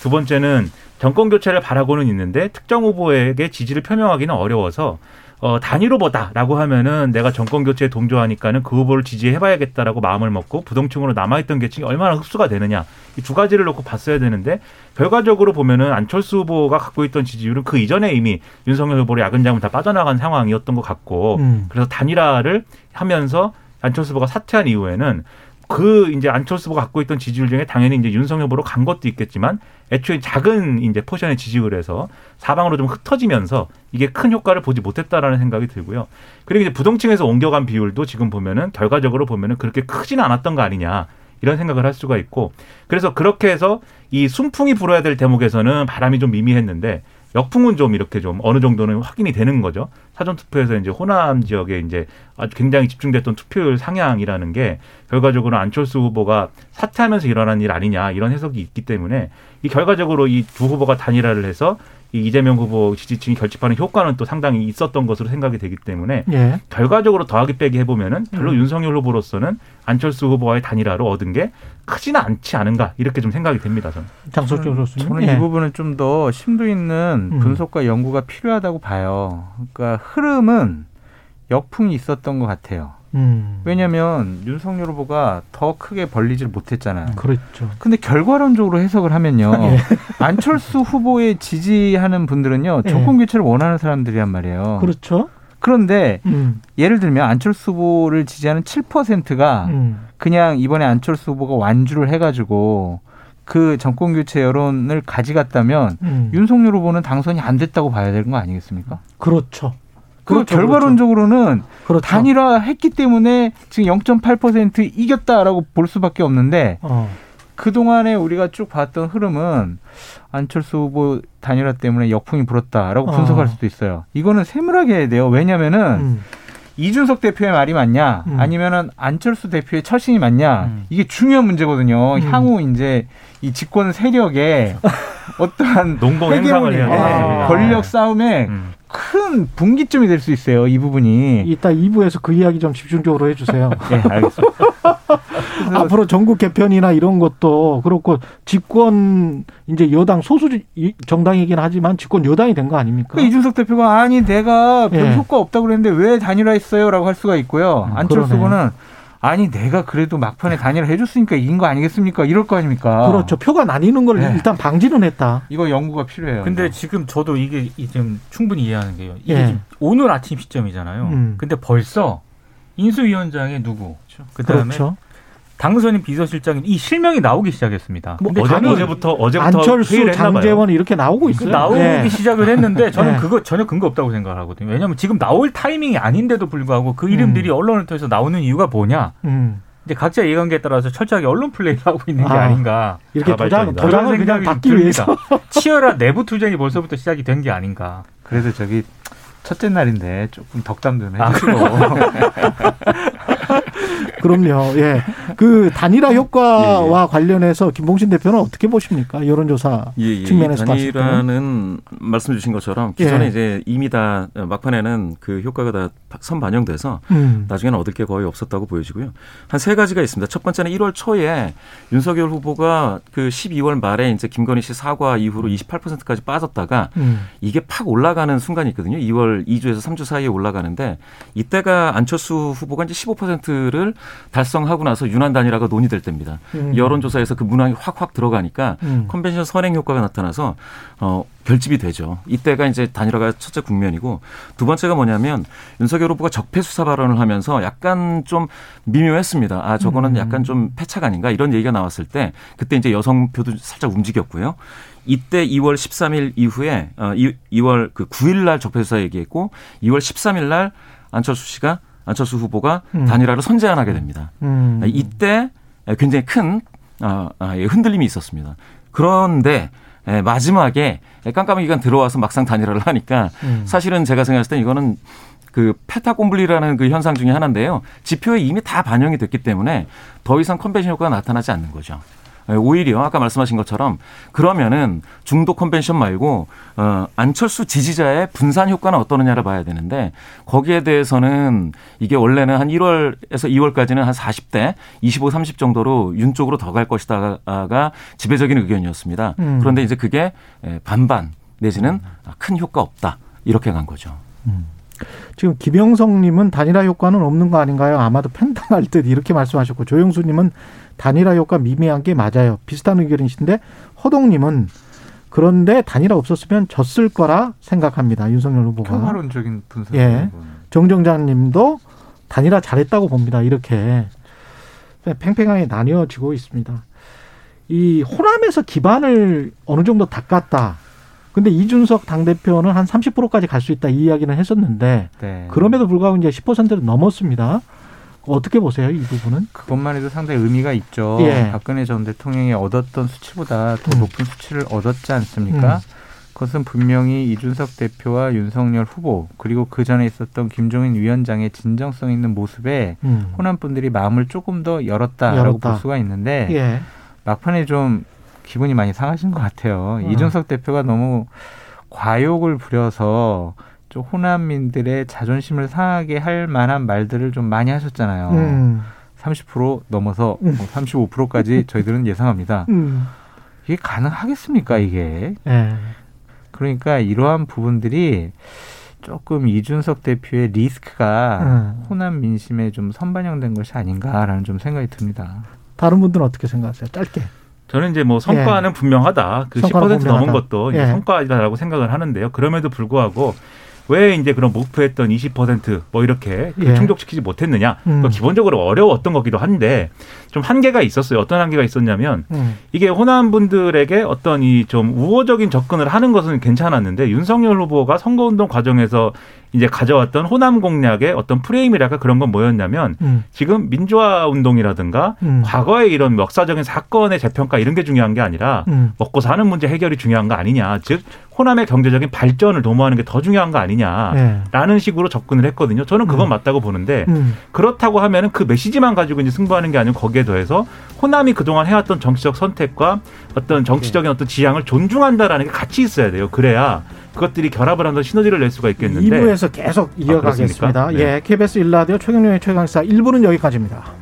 두 번째는 정권 교체를 바라고는 있는데 특정 후보에게 지지를 표명하기는 어려워서 어, 단일 후보다라고 하면은 내가 정권 교체에 동조하니까는 그 후보를 지지해봐야겠다라고 마음을 먹고 부동층으로 남아있던 계층이 얼마나 흡수가 되느냐 이 두 가지를 놓고 봤어야 되는데 결과적으로 보면은 안철수 후보가 갖고 있던 지지율은 그 이전에 이미 윤석열 후보를 야근장을 다 빠져나간 상황이었던 것 같고 음. 그래서 단일화를 하면서 안철수 후보가 사퇴한 이후에는 그 이제 안철수 후보가 갖고 있던 지지율 중에 당연히 이제 윤석열 후보로 간 것도 있겠지만 애초에 작은 이제 포션의 지지율에서 사방으로 좀 흩어지면서 이게 큰 효과를 보지 못했다라는 생각이 들고요. 그리고 이제 부동층에서 옮겨간 비율도 지금 보면은 결과적으로 보면은 그렇게 크지는 않았던 거 아니냐. 이런 생각을 할 수가 있고 그래서 그렇게 해서 이 순풍이 불어야 될 대목에서는 바람이 좀 미미했는데 역풍은 좀 이렇게 좀 어느 정도는 확인이 되는 거죠. 사전 투표에서 이제 호남 지역에 이제 아주 굉장히 집중됐던 투표율 상향이라는 게 결과적으로 안철수 후보가 사퇴하면서 일어난 일 아니냐 이런 해석이 있기 때문에 이 결과적으로 이 두 후보가 단일화를 해서 이 이재명 후보 지지층이 결집하는 효과는 또 상당히 있었던 것으로 생각이 되기 때문에 예. 결과적으로 더하기 빼기 해보면은 별로 음. 윤석열 후보로서는 안철수 후보와의 단일화로 얻은 게 크지는 않지 않은가 이렇게 좀 생각이 됩니다. 저는. 장석준 교수님. 저는 예. 이 부분은 좀 더 심도 있는 음. 분석과 연구가 필요하다고 봐요. 그러니까 흐름은 역풍이 있었던 것 같아요. 음. 왜냐하면 윤석열 후보가 더 크게 벌리질 못했잖아요. 그렇죠. 근데 결과론적으로 해석을 하면요. 예. 안철수 후보에 지지하는 분들은요. 예. 정권 교체를 원하는 사람들이란 말이에요. 그렇죠. 그런데 음. 예를 들면 안철수 후보를 지지하는 7%가 음. 그냥 이번에 안철수 후보가 완주를 해가지고 그 정권 교체 여론을 가져갔다면 음. 윤석열 후보는 당선이 안 됐다고 봐야 되는 거 아니겠습니까? 그렇죠. 그 그렇죠, 결과론적으로는 그렇죠. 단일화했기 때문에 지금 0.8% 이겼다라고 볼 수밖에 없는데 어. 그 동안에 우리가 쭉 봤던 흐름은 안철수 후보 단일화 때문에 역풍이 불었다라고 어. 분석할 수도 있어요. 이거는 세밀하게 해야 돼요. 왜냐면은 음. 이준석 대표의 말이 맞냐, 음. 아니면은 안철수 대표의 처신이 맞냐, 음. 이게 중요한 문제거든요. 음. 향후 이제 이 집권 세력의 어떠한 농공 행상을 해야 헤게모니, 아. 됩니다. 권력 싸움에 음. 큰 분기점이 될 수 있어요. 이 부분이. 이따 2부에서 그 이야기 좀 집중적으로 해주세요. 네, 알겠습니다. 앞으로 전국 개편이나 이런 것도 그렇고 집권 이제 여당 소수 정당이긴 하지만 집권 여당이 된 거 아닙니까? 그 이준석 대표가 아니 내가 별 예. 효과 없다고 그랬는데 왜 단일화했어요라고 할 수가 있고요. 음, 안철수. 후보는 아니 내가 그래도 막판에 단일화 해줬으니까 이긴 거 아니겠습니까? 이럴 거 아닙니까? 그렇죠. 표가 나뉘는 걸 네. 일단 방지는 했다. 이거 연구가 필요해요. 근데 이거. 지금 저도 이게 이- 지금 충분히 이해하는 게요. 이게 예. 지금 오늘 아침 시점이잖아요. 음. 근데 벌써 인수위원장의 누구, 그다음에 그렇죠. 당선인 비서실장인 이 실명이 나오기 시작했습니다. 뭐 어제, 어제부터 어제부터 안철수. 장재원 이렇게 나오고 그 있어요. 나오기 예. 시작을 했는데 저는 네. 그거 전혀 근거 없다고 생각을 하거든요. 왜냐하면 지금 나올 타이밍이 아닌데도 불구하고 그 이름들이 언론을 통해서 나오는 이유가 뭐냐? 음. 이제 각자 이해관계에 따라서 철저하게 언론 플레이를 하고 있는 게 아. 아. 닌가 이렇게 도장. 도장을 그냥 생각이 받기 듭니다. 위해서. 치열한 내부 투쟁이 벌써부터 시작이 된 게 아닌가. 그래도 저기 첫째 날인데 조금 덕담 좀 아, 해주시고. 그럼요. 예. 그 단일화 효과와 관련해서 김봉신 대표는 어떻게 보십니까? 여론조사 예, 예. 측면에서 이 봤을 때는. 단일화는 말씀 주신 것처럼 기존에 예. 이제 이미 다 막판에는 그 효과가 다 선반영돼서 음. 나중에는 얻을 게 거의 없었다고 보여지고요. 한 세 가지가 있습니다. 첫 번째는 1월 초에 윤석열 후보가 그 12월 말에 이제 김건희 씨 사과 이후로 28%까지 빠졌다가 음. 이게 팍 올라가는 순간이 있거든요. 2월 2주에서 3주 사이에 올라가는데 이때가 안철수 후보가 이제 15%를 달성하고 나서 유난 단일화가 논의될 때입니다. 음. 여론조사에서 그 문항이 확확 들어가니까 음. 컨벤션 선행 효과가 나타나서 어 결집이 되죠. 이때가 이제 단일화가 첫째 국면이고 두 번째가 뭐냐면 윤석열 후보가 적폐 수사 발언을 하면서 약간 좀 미묘했습니다. 아 저거는 음. 약간 좀 패착 아닌가 이런 얘기가 나왔을 때 그때 이제 여성표도 살짝 움직였고요. 이때 2월 13일 이후에 어 2월 그 9일 날 적폐 수사 얘기했고 2월 13일 날 안철수 씨가 안철수 후보가 음. 단일화를 선제안하게 됩니다. 음. 이때 굉장히 큰 아, 아, 예, 흔들림이 있었습니다. 그런데 예, 마지막에 깜깜한 기간 들어와서 막상 단일화를 하니까 음. 사실은 제가 생각했을 때 이거는 그 페타콤블리라는 그 현상 중에 하나인데요. 지표에 이미 다 반영이 됐기 때문에 더 이상 컨벤션 효과가 나타나지 않는 거죠. 예, 오히려 아까 말씀하신 것처럼 그러면은 중도 컨벤션 말고 어 안철수 지지자의 분산 효과는 어떠느냐를 봐야 되는데 거기에 대해서는 이게 원래는 한 1월에서 2월까지는 한 40대 25, 30 정도로 윤 쪽으로 더 갈 것이다가 지배적인 의견이었습니다. 음. 그런데 이제 그게 예, 반반 내지는 큰 효과 없다 이렇게 간 거죠. 지금 김영성님은 단일화 효과는 없는 거 아닌가요? 아마도 팽당할 듯 이렇게 말씀하셨고 조영수님은 단일화 효과 미미한 게 맞아요. 비슷한 의견이신데 허동님은 그런데 단일화 없었으면 졌을 거라 생각합니다. 윤석열 후보가. 평화론적인 분석. 예. 정정장님도 단일화 잘했다고 봅니다. 이렇게 팽팽하게 나뉘어지고 있습니다. 이 호남에서 기반을 어느 정도 닦았다. 근데 이준석 당대표는 한 30%까지 갈 수 있다 이 이야기는 했었는데 네. 그럼에도 불구하고 이제 10%를 넘었습니다. 어떻게 보세요 이 부분은? 그것만 해도 상당히 의미가 있죠. 예. 박근혜 전 대통령이 얻었던 수치보다 더 음. 높은 수치를 얻었지 않습니까? 음. 그것은 분명히 이준석 대표와 윤석열 후보 그리고 그 전에 있었던 김종인 위원장의 진정성 있는 모습에 음. 호남 분들이 마음을 조금 더 열었다라고 열었다. 볼 수가 있는데 예. 막판에 좀 기분이 많이 상하신 것 같아요. 음. 이준석 대표가 너무 과욕을 부려서 좀 호남민들의 자존심을 상하게 할 만한 말들을 좀 많이 하셨잖아요. 음. 30% 넘어서 음. 35%까지 저희들은 예상합니다. 음. 이게 가능하겠습니까, 이게? 예. 그러니까 이러한 부분들이 조금 이준석 대표의 리스크가 음. 호남 민심에 좀 선반영된 것이 아닌가라는 좀 생각이 듭니다. 다른 분들은 어떻게 생각하세요? 짧게. 저는 이제 뭐 성과는 분명하다. 그 10% 예. 성과는 넘은. 것도 예. 성과이다라고 생각을 하는데요. 그럼에도 불구하고 왜 이제 그런 목표했던 20%뭐 이렇게 그 예. 충족시키지 못했느냐. 음. 그 기본적으로 어려웠던 거기도 한데 좀 한계가 있었어요. 어떤 한계가 있었냐면 음. 이게 호남 분들에게 어떤 이 좀 우호적인 접근을 하는 것은 괜찮았는데 윤석열 후보가 선거운동 과정에서 이제 가져왔던 호남 공략의 어떤 프레임이랄까 그런 건 뭐였냐면 음. 지금 민주화 운동이라든가 음. 과거의 이런 역사적인 사건의 재평가 이런 게 중요한 게 아니라 음. 먹고 사는 문제 해결이 중요한 거 아니냐. 즉 호남의 경제적인 발전을 도모하는 게 더 중요한 거 아니냐. 예. 라는 식으로 접근을 했거든요. 저는 그건 음. 맞다고 보는데 음. 그렇다고 하면은 그 메시지만 가지고 이제 승부하는 게 아니고 거기에 더해서 호남이 그동안 해왔던 정치적 선택과 어떤 정치적인 어떤 지향을 존중한다라는 게 같이 있어야 돼요. 그래야 그것들이 결합을 하면서 시너지를 낼 수가 있겠는데 2부에서 계속 이어가겠습니다. 그렇습니까? 네. 예, KBS 일라디오 최경영의 최강사 1부는 여기까지입니다.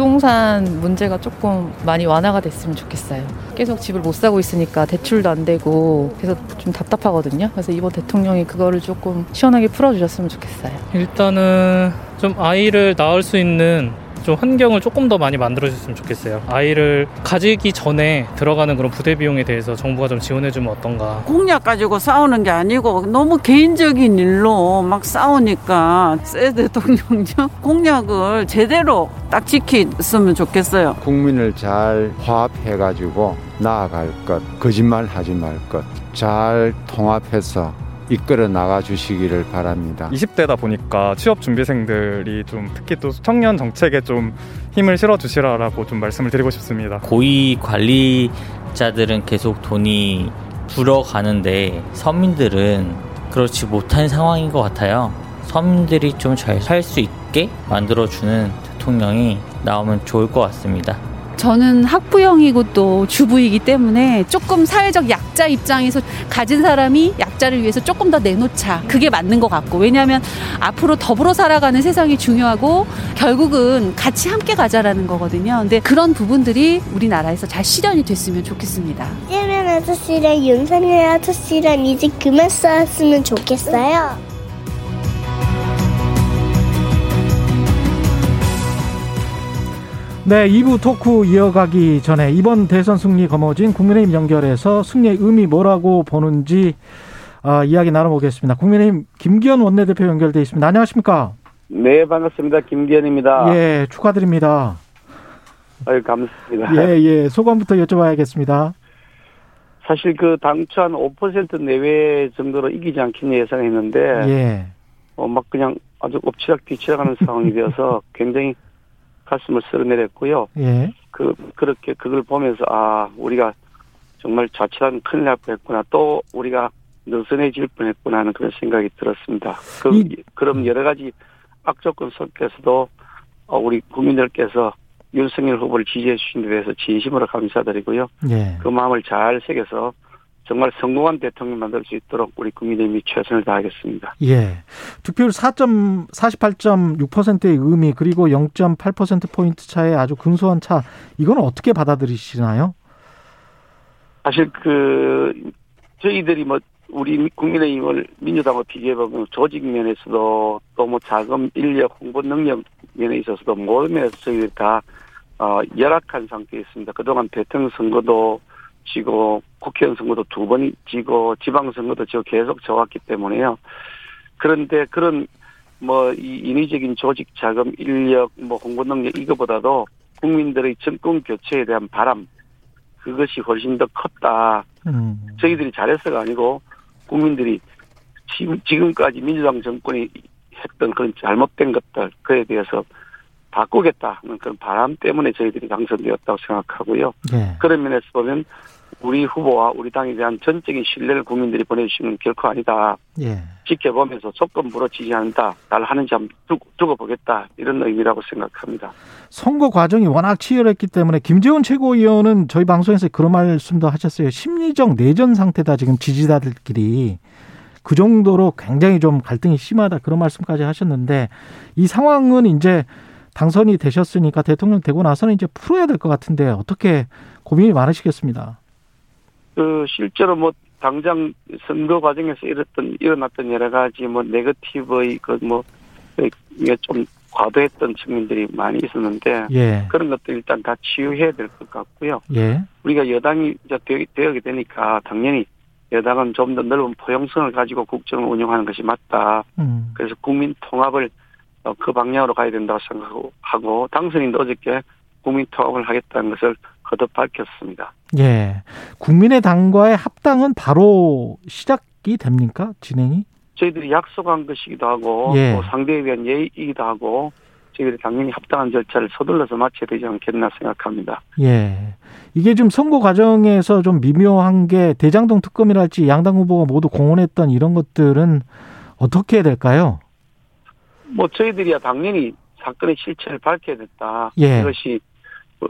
부동산 문제가 조금 많이 완화가 됐으면 좋겠어요. 계속 집을 못 사고 있으니까 대출도 안 되고 그래서 좀 답답하거든요. 그래서 이번 대통령이 그거를 조금 시원하게 풀어주셨으면 좋겠어요. 일단은 좀 아이를 낳을 수 있는 좀 환경을 조금 더 많이 만들어줬으면 좋겠어요. 아이를 가지기 전에 들어가는 그런 부대 비용에 대해서 정부가 좀 지원해주면 어떤가. 공약 가지고 싸우는 게 아니고 너무 개인적인 일로 막 싸우니까 새 대통령요 공약을 제대로 딱 지켰으면 좋겠어요. 국민을 잘 화합해가지고 나아갈 것, 거짓말 하지 말 것, 잘 통합해서 이끌어 나가 주시기를 바랍니다. 20대다 보니까 취업 준비생들이 좀 특히 또 청년 정책에 좀 힘을 실어 주시라라고 좀 말씀을 드리고 싶습니다. 고위 관리자들은 계속 돈이 불어가는데 서민들은 그렇지 못한 상황인 것 같아요. 서민들이 좀 잘 살 수 있게 만들어주는 대통령이 나오면 좋을 것 같습니다. 저는 학부형이고 또 주부이기 때문에 조금 사회적 약자 입장에서 가진 사람이 약자를 위해서 조금 더 내놓자. 그게 맞는 것 같고. 왜냐하면 앞으로 더불어 살아가는 세상이 중요하고 결국은 같이 함께 가자라는 거거든요. 근데 그런 부분들이 우리나라에서 잘 실현이 됐으면 좋겠습니다. 이재명 아저씨랑 윤석열 아저씨랑 이제 그만 싸웠으면 좋겠어요. 네, 2부 토크 이어가기 전에 이번 대선 승리 거머쥔 국민의힘 연결해서 승리의 의미 뭐라고 보는지 아, 이야기 나눠보겠습니다. 국민의힘 김기현 원내대표 연결돼 있습니다. 안녕하십니까? 네, 반갑습니다. 김기현입니다. 예, 축하드립니다. 아유, 감사합니다. 예, 예, 소감부터 여쭤봐야겠습니다. 사실 그 당초 한 5% 내외 정도로 이기지 않겠냐 예상했는데, 예, 어, 막 그냥 아주 엎치락 뒤치락 하는 상황이 되어서 굉장히 가슴을 쓸어내렸고요. 예, 그 그렇게 그걸 보면서 아 우리가 정말 자칫하면 큰일 날 뻔했구나. 또 우리가 느슨해질 뻔했구나 하는 그런 생각이 들었습니다. 그, 그럼 여러 가지 악조건 속에서도 어, 우리 국민들께서 윤석열 후보를 지지해 주신 데 대해서 진심으로 감사드리고요. 예. 그 마음을 잘 새겨서 정말 성공한 대통령 만들 수 있도록 우리 국민의힘이 최선을 다하겠습니다. 예. 득표율 4.48.6%의 의미 그리고 0.8% 포인트 차의 아주 근소한 차 이거는 어떻게 받아들이시나요? 사실 그 저희들이 뭐 우리 국민의힘을 민주당과 비교해 보면 조직 면에서도 또 뭐 자금, 인력, 홍보 능력 면에 있어서도 모든 면에서 저희들이 다 어, 열악한 상태에 있습니다. 그동안 대통령 선거도 지고 국회의원 선거도 두 번 지고 지방선거도 지고 계속 져왔기 때문에요. 그런데 그런 뭐이 인위적인 조직 자금, 인력, 뭐 홍보 능력 이거보다도 국민들의 정권 교체에 대한 바람 그것이 훨씬 더 컸다. 음. 저희들이 잘해서가 아니고 국민들이 지금 지금까지 민주당 정권이 했던 그런 잘못된 것들 그에 대해서 바꾸겠다는 그런 바람 때문에 저희들이 당선되었다고 생각하고요. 예. 그런 면에서 보면 우리 후보와 우리 당에 대한 전적인 신뢰를 국민들이 보내주시는 결코 아니다. 예. 지켜보면서 조건부로 지지한다. 날 하는지 한번 두고, 두고 보겠다. 이런 의미라고 생각합니다. 선거 과정이 워낙 치열했기 때문에 김재원 최고위원은 저희 방송에서 그런 말씀도 하셨어요. 심리적 내전 상태다 지금 지지자들끼리 그 정도로 굉장히 좀 갈등이 심하다 그런 말씀까지 하셨는데 이 상황은 이제 당선이 되셨으니까 대통령 되고 나서는 이제 풀어야 될 것 같은데 어떻게 고민이 많으시겠습니다. 그 실제로 뭐 당장 선거 과정에서 일었던 일어났던 여러 가지 뭐 네거티브의 그뭐 이게 좀 과도했던 측면들이 많이 있었는데 예. 그런 것도 일단 다 치유해야 될 것 같고요. 예. 우리가 여당이 이제 되- 되게 되니까 당연히 여당은 좀 더 넓은 포용성을 가지고 국정을 운영하는 것이 맞다. 음. 그래서 국민 통합을 어, 그 방향으로 가야 된다고 생각하고 하고 당선인도 어저께 국민 통합을 하겠다는 것을 거듭 밝혔습니다. 예. 국민의당과의 합당은 바로 시작이 됩니까? 진행이? 저희들이 약속한 것이기도 하고 예. 또 상대에 대한 예의이기도 하고 저희들이 당연히 합당한 절차를 서둘러서 마쳐야 되지 않겠나 생각합니다. 예. 이게 좀 선거 과정에서 좀 미묘한 게 대장동 특검이랄지 양당 후보가 모두 공언했던 이런 것들은 어떻게 해야 될까요? 뭐 저희들이야 당연히 사건의 실체를 밝혀야 됐다. 예. 이것이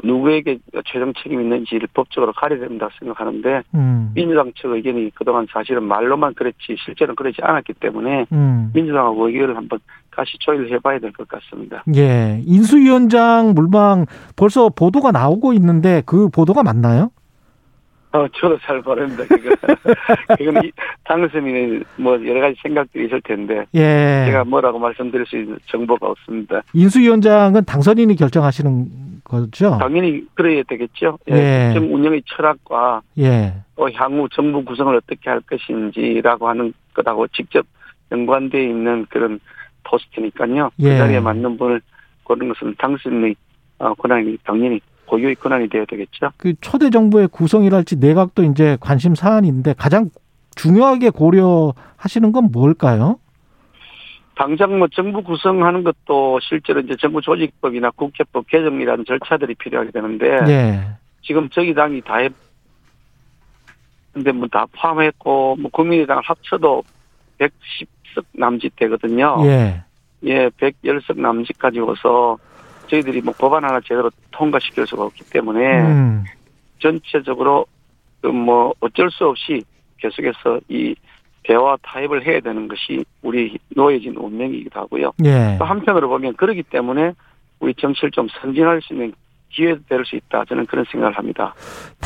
누구에게 최종 책임이 있는지를 법적으로 가려야 된다 생각하는데 음. 민주당 측 의견이 그동안 사실은 말로만 그랬지 실제는 그러지 않았기 때문에 음. 민주당하고 의견을 한번 다시 조율을 해봐야 될 것 같습니다. 예. 인수위원장 물망 벌써 보도가 나오고 있는데 그 보도가 맞나요? 어, 저도 잘 모릅니다. 그거. 그건 이- 당선인은 뭐 여러 가지 생각들이 있을 텐데 예. 제가 뭐라고 말씀드릴 수 있는 정보가 없습니다. 인수위원장은 당선인이 결정하시는 거죠? 당연히 그래야 되겠죠. 예. 예. 정 운영의 철학과 예. 또 향후 정부 구성을 어떻게 할 것인지라고 하는 것하고 직접 연관되어 있는 그런 포스트니까요. 예. 그 자리에 맞는 분을 고르는 것은 당선인의 어, 권한이 당연히 고유의 권한이 되어야 되겠죠. 그 초대 정부의 구성이랄지 내각도 이제 관심 사안인데 가장 중요하게 고려하시는 건 뭘까요? 당장 뭐 정부 구성하는 것도 실제로 이제 정부 조직법이나 국회법 개정이라는 절차들이 필요하게 되는데 예. 지금 저희 당이 다 했, 근데 뭐 다 포함했고 뭐 국민의당 합쳐도 110석 남짓 되거든요. 예. 예, 110석 남짓 가지고서 저희들이 뭐 법안 하나 제대로 통과시킬 수가 없기 때문에 음. 전체적으로 그뭐 어쩔 수 없이 계속해서 이 대화 타협을 해야 되는 것이 우리 놓여진 운명이기도 하고요. 예. 또 한편으로 보면 그러기 때문에 우리 정치를 좀 선진할 수 있는 기회도 될 수 있다. 저는 그런 생각을 합니다.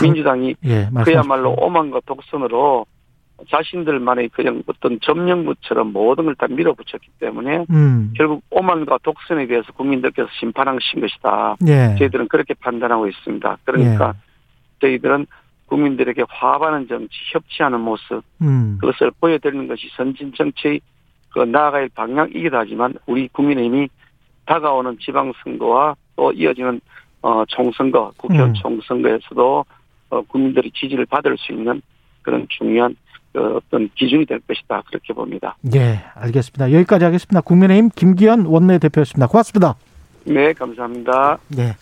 민주당이 예. 그야말로 오만과 독선으로 자신들만의 그냥 어떤 점령부처럼 모든 걸 다 밀어붙였기 때문에 음. 결국 오만과 독선에 대해서 국민들께서 심판하신 것이다. 예. 저희들은 그렇게 판단하고 있습니다. 그러니까 저희들은 국민들에게 화합하는 정치, 협치하는 모습 음. 그것을 보여드리는 것이 선진 정치의 그 나아갈 방향이기도 하지만 우리 국민의힘이 다가오는 지방선거와 또 이어지는 어 총선거, 국회의원 음. 총선거에서도 어 국민들이 지지를 받을 수 있는 그런 중요한 그 어떤 기준이 될 것이다 그렇게 봅니다. 예, 알겠습니다. 여기까지 하겠습니다. 국민의힘 김기현 원내대표였습니다. 고맙습니다. 네, 감사합니다. 예.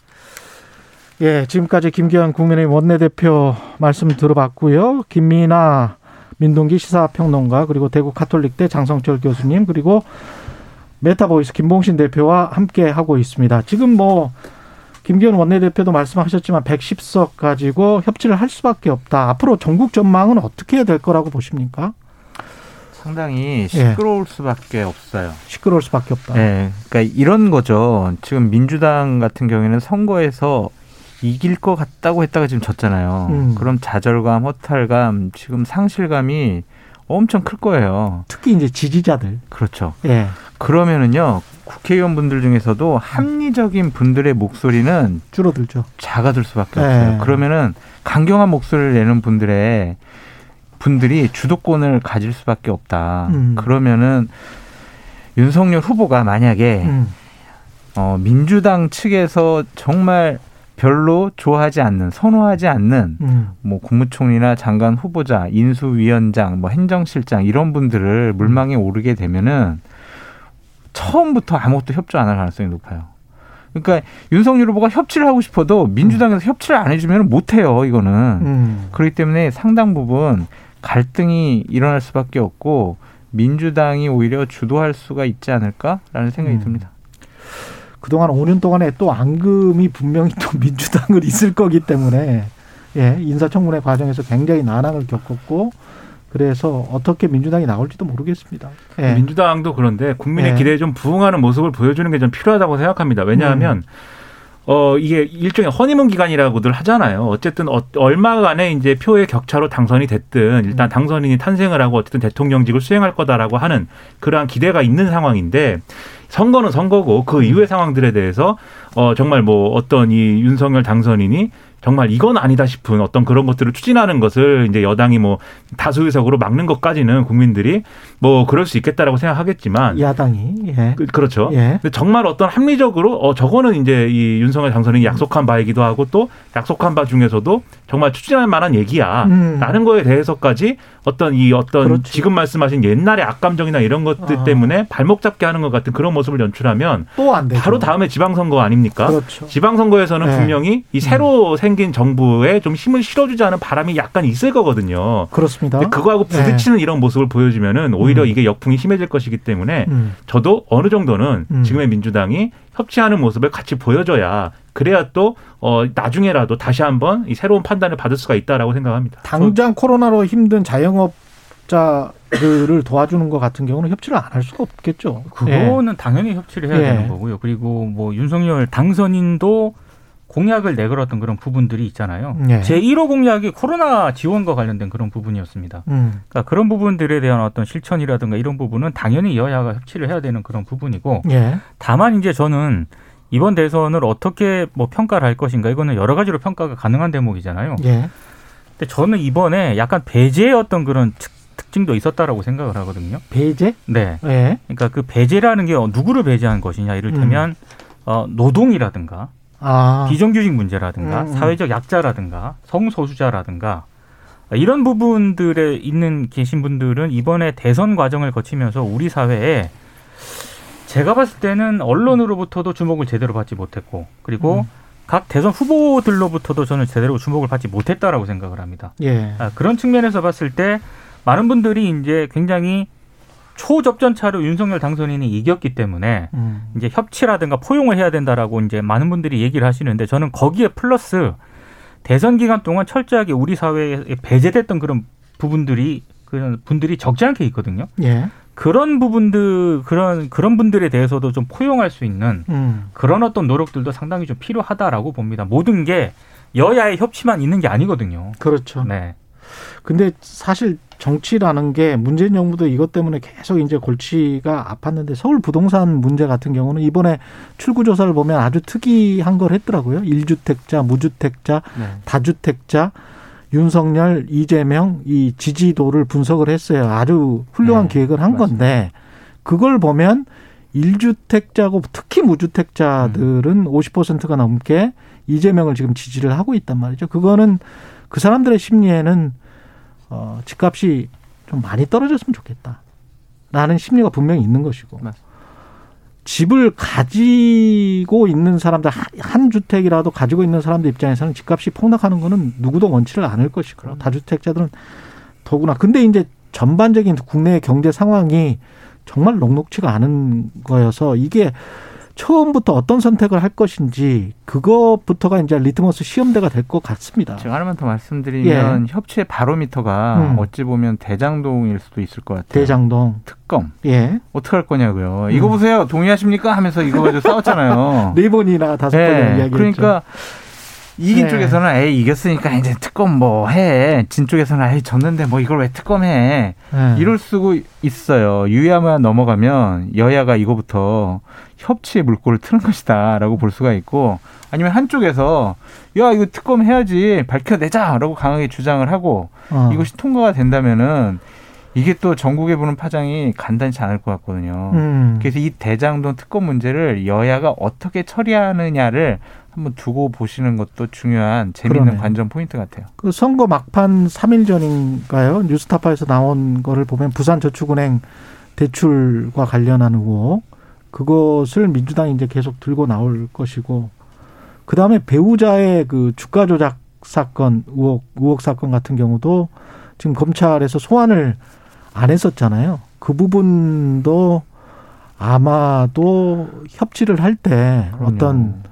예, 지금까지 김기현 국민의힘 원내대표 말씀 들어봤고요. 김민아 민동기 시사평론가 그리고 대구 카톨릭대 장성철 교수님 그리고 메타보이스 김봉신 대표와 함께 하고 있습니다. 지금 뭐 김기현 원내대표도 말씀하셨지만 110석 가지고 협치를 할 수밖에 없다. 앞으로 정국 전망은 어떻게 될 거라고 보십니까? 상당히 시끄러울 수밖에 없어요. 시끄러울 수밖에 없다. 네, 그러니까 이런 거죠. 지금 민주당 같은 경우에는 선거에서 이길 것 같다고 했다가 지금 졌잖아요. 음. 그럼 좌절감, 허탈감, 지금 상실감이 엄청 클 거예요. 특히 이제 지지자들. 그렇죠. 예. 그러면은요 국회의원분들 중에서도 합리적인 분들의 목소리는 줄어들죠. 작아들 수밖에 네. 없어요. 그러면은 강경한 목소리를 내는 분들의 분들이 주도권을 가질 수밖에 없다. 음. 그러면은 윤석열 후보가 만약에 음. 어, 민주당 측에서 정말 별로 좋아하지 않는 선호하지 않는 음. 뭐 국무총리나 장관 후보자, 인수위원장, 뭐 행정실장 이런 분들을 물망에 오르게 되면은 처음부터 아무것도 협조 안 할 가능성이 높아요. 그러니까 윤석열 후보가 협치를 하고 싶어도 민주당에서 협치를 안 해주면 못 해요. 이거는 음. 그렇기 때문에 상당 부분 갈등이 일어날 수밖에 없고 민주당이 오히려 주도할 수가 있지 않을까라는 생각이 음. 듭니다. 그동안 5년 동안에 또 앙금이 분명히 또 민주당을 있을 거기 때문에 예, 인사청문회 과정에서 굉장히 난항을 겪었고 그래서 어떻게 민주당이 나올지도 모르겠습니다. 예. 민주당도 그런데 국민의 예. 기대에 좀 부응하는 모습을 보여주는 게 좀 필요하다고 생각합니다. 왜냐하면 음. 어 이게 일종의 허니문 기간이라고들 하잖아요. 어쨌든 어, 얼마간의 이제 표의 격차로 당선이 됐든 일단 당선인이 탄생을 하고 어쨌든 대통령직을 수행할 거다라고 하는 그러한 기대가 있는 상황인데 선거는 선거고 그 이후의 상황들에 대해서 어 정말 뭐 어떤 이 윤석열 당선인이 정말 이건 아니다 싶은 어떤 그런 것들을 추진하는 것을 이제 여당이 뭐 다수 의석으로 막는 것까지는 국민들이 뭐 그럴 수 있겠다라고 생각하겠지만 야당이 예. 그, 그렇죠. 예. 근데 정말 어떤 합리적으로 어 저거는 이제 이 윤석열 당선인이 약속한 바이기도 하고 또 약속한 바 중에서도 정말 추진할 만한 얘기야. 음. 라는 거에 대해서까지 어떤 이 어떤 지금 말씀하신 옛날의 악감정이나 이런 것들 아. 때문에 발목 잡게 하는 것 같은 그런 모습을 연출하면 또안 되죠. 바로 다음에 지방선거 아닙니까? 그렇죠. 지방선거에서는 네. 분명히 이 새로 생긴 정부에 좀 힘을 실어주지 않은 바람이 약간 있을 거거든요. 그렇습니다. 그거하고 부딪히는 이런 모습을 보여주면은 오히려 음. 이게 역풍이 심해질 것이기 때문에 음. 저도 어느 정도는 음. 지금의 민주당이 협치하는 모습을 같이 보여줘야 그래야 또 어, 나중에라도 다시 한번 이 새로운 판단을 받을 수가 있다라고 생각합니다. 당장 코로나로 힘든 자영업 자들을 도와주는 것 같은 경우는 협치를 안 할 수가 없겠죠. 그거는 당연히 협치를 해야 예. 되는 거고요. 그리고 뭐 윤석열 당선인도 공약을 내걸었던 그런 부분들이 있잖아요. 예. 제 1호 공약이 코로나 지원과 관련된 그런 부분이었습니다. 음. 그러니까 그런 부분들에 대한 어떤 실천이라든가 이런 부분은 당연히 여야가 협치를 해야 되는 그런 부분이고 예. 다만 이제 저는 이번 대선을 어떻게 뭐 평가를 할 것인가 이거는 여러 가지로 평가가 가능한 대목이잖아요. 예. 근데 저는 이번에 약간 배제의 어떤 그런 특, 특징도 있었다라고 생각을 하거든요. 배제? 네. 예. 그러니까 그 배제라는 게 누구를 배제한 것이냐 이를테면 어, 노동이라든가 아. 비정규직 문제라든가 음, 음. 사회적 약자라든가 성소수자라든가 이런 부분들에 있는 계신 분들은 이번에 대선 과정을 거치면서 우리 사회에 제가 봤을 때는 언론으로부터도 주목을 제대로 받지 못했고 그리고 음. 각 대선 후보들로부터도 저는 제대로 주목을 받지 못했다라고 생각을 합니다. 예. 아, 그런 측면에서 봤을 때 많은 분들이 이제 굉장히 초접전차로 윤석열 당선인이 이겼기 때문에 음. 이제 협치라든가 포용을 해야 된다라고 이제 많은 분들이 얘기를 하시는데 저는 거기에 플러스 대선 기간 동안 철저하게 우리 사회에 배제됐던 그런 부분들이 그런 분들이 적지 않게 있거든요. 예. 그런 부분들 그런 그런 분들에 대해서도 좀 포용할 수 있는 음. 그런 어떤 노력들도 상당히 좀 필요하다라고 봅니다. 모든 게 여야의 협치만 있는 게 아니거든요. 그렇죠. 네. 근데 사실 정치라는 게 문재인 정부도 이것 때문에 계속 이제 골치가 아팠는데 서울 부동산 문제 같은 경우는 이번에 출구 조사를 보면 아주 특이한 걸 했더라고요. 일주택자 무주택자, 네. 다주택자, 윤석열, 이재명 이 지지도를 분석을 했어요. 아주 훌륭한 네, 기획을 한 건데 그걸 보면 일주택자고 특히 무주택자들은 50%가 넘게 이재명을 지금 지지를 하고 있단 말이죠. 그거는 그 사람들의 심리에는 어, 집값이 좀 많이 떨어졌으면 좋겠다. 라는 심리가 분명히 있는 것이고. 집을 가지고 있는 사람들, 한- 한 주택이라도 가지고 있는 사람들 입장에서는 집값이 폭락하는 거는 누구도 원치를 않을 것이고, 다주택자들은 더구나. 근데 이제 전반적인 국내의 경제 상황이 정말 녹록치가 않은 거여서 이게 처음부터 어떤 선택을 할 것인지 그것부터가 이제 리트머스 시험대가 될 것 같습니다. 제가 하나만 더 말씀드리면 예. 협치의 바로미터가 음. 어찌 보면 대장동일 수도 있을 것 같아요. 대장동 특검. 예. 어떻게 할 거냐고요. 음. 이거 보세요. 동의하십니까? 하면서 이거 가지고 싸웠잖아요. 네 번이나 다섯 예, 번이나 이야기했죠. 그러니까 이긴 네. 쪽에서는 에이 이겼으니까 이제 특검 뭐 해. 진 쪽에서는 에이 졌는데 뭐 이걸 왜 특검해. 네. 이럴 수고 있어요. 유야만 넘어가면 여야가 이거부터 협치의 물꼬를 트는 것이다라고 볼 수가 있고 아니면 한쪽에서 야 이거 특검 해야지 밝혀내자라고 강하게 주장을 하고 어. 이것이 통과가 된다면은 이게 또 전국에 부는 파장이 간단치 않을 것 같거든요. 음. 그래서 이 대장동 특검 문제를 여야가 어떻게 처리하느냐를 한번 두고 보시는 것도 중요한 재미있는 그러네요. 관전 포인트 같아요. 그 선거 막판 3일 전인가요? 뉴스타파에서 나온 거를 보면 부산저축은행 대출과 관련한 의혹 그것을 민주당이 이제 계속 들고 나올 것이고 그 다음에 배우자의 그 주가 조작 사건 의혹 의혹 사건 같은 경우도 지금 검찰에서 소환을 안 했었잖아요. 그 부분도 아마도 협치를 할 때. 어떤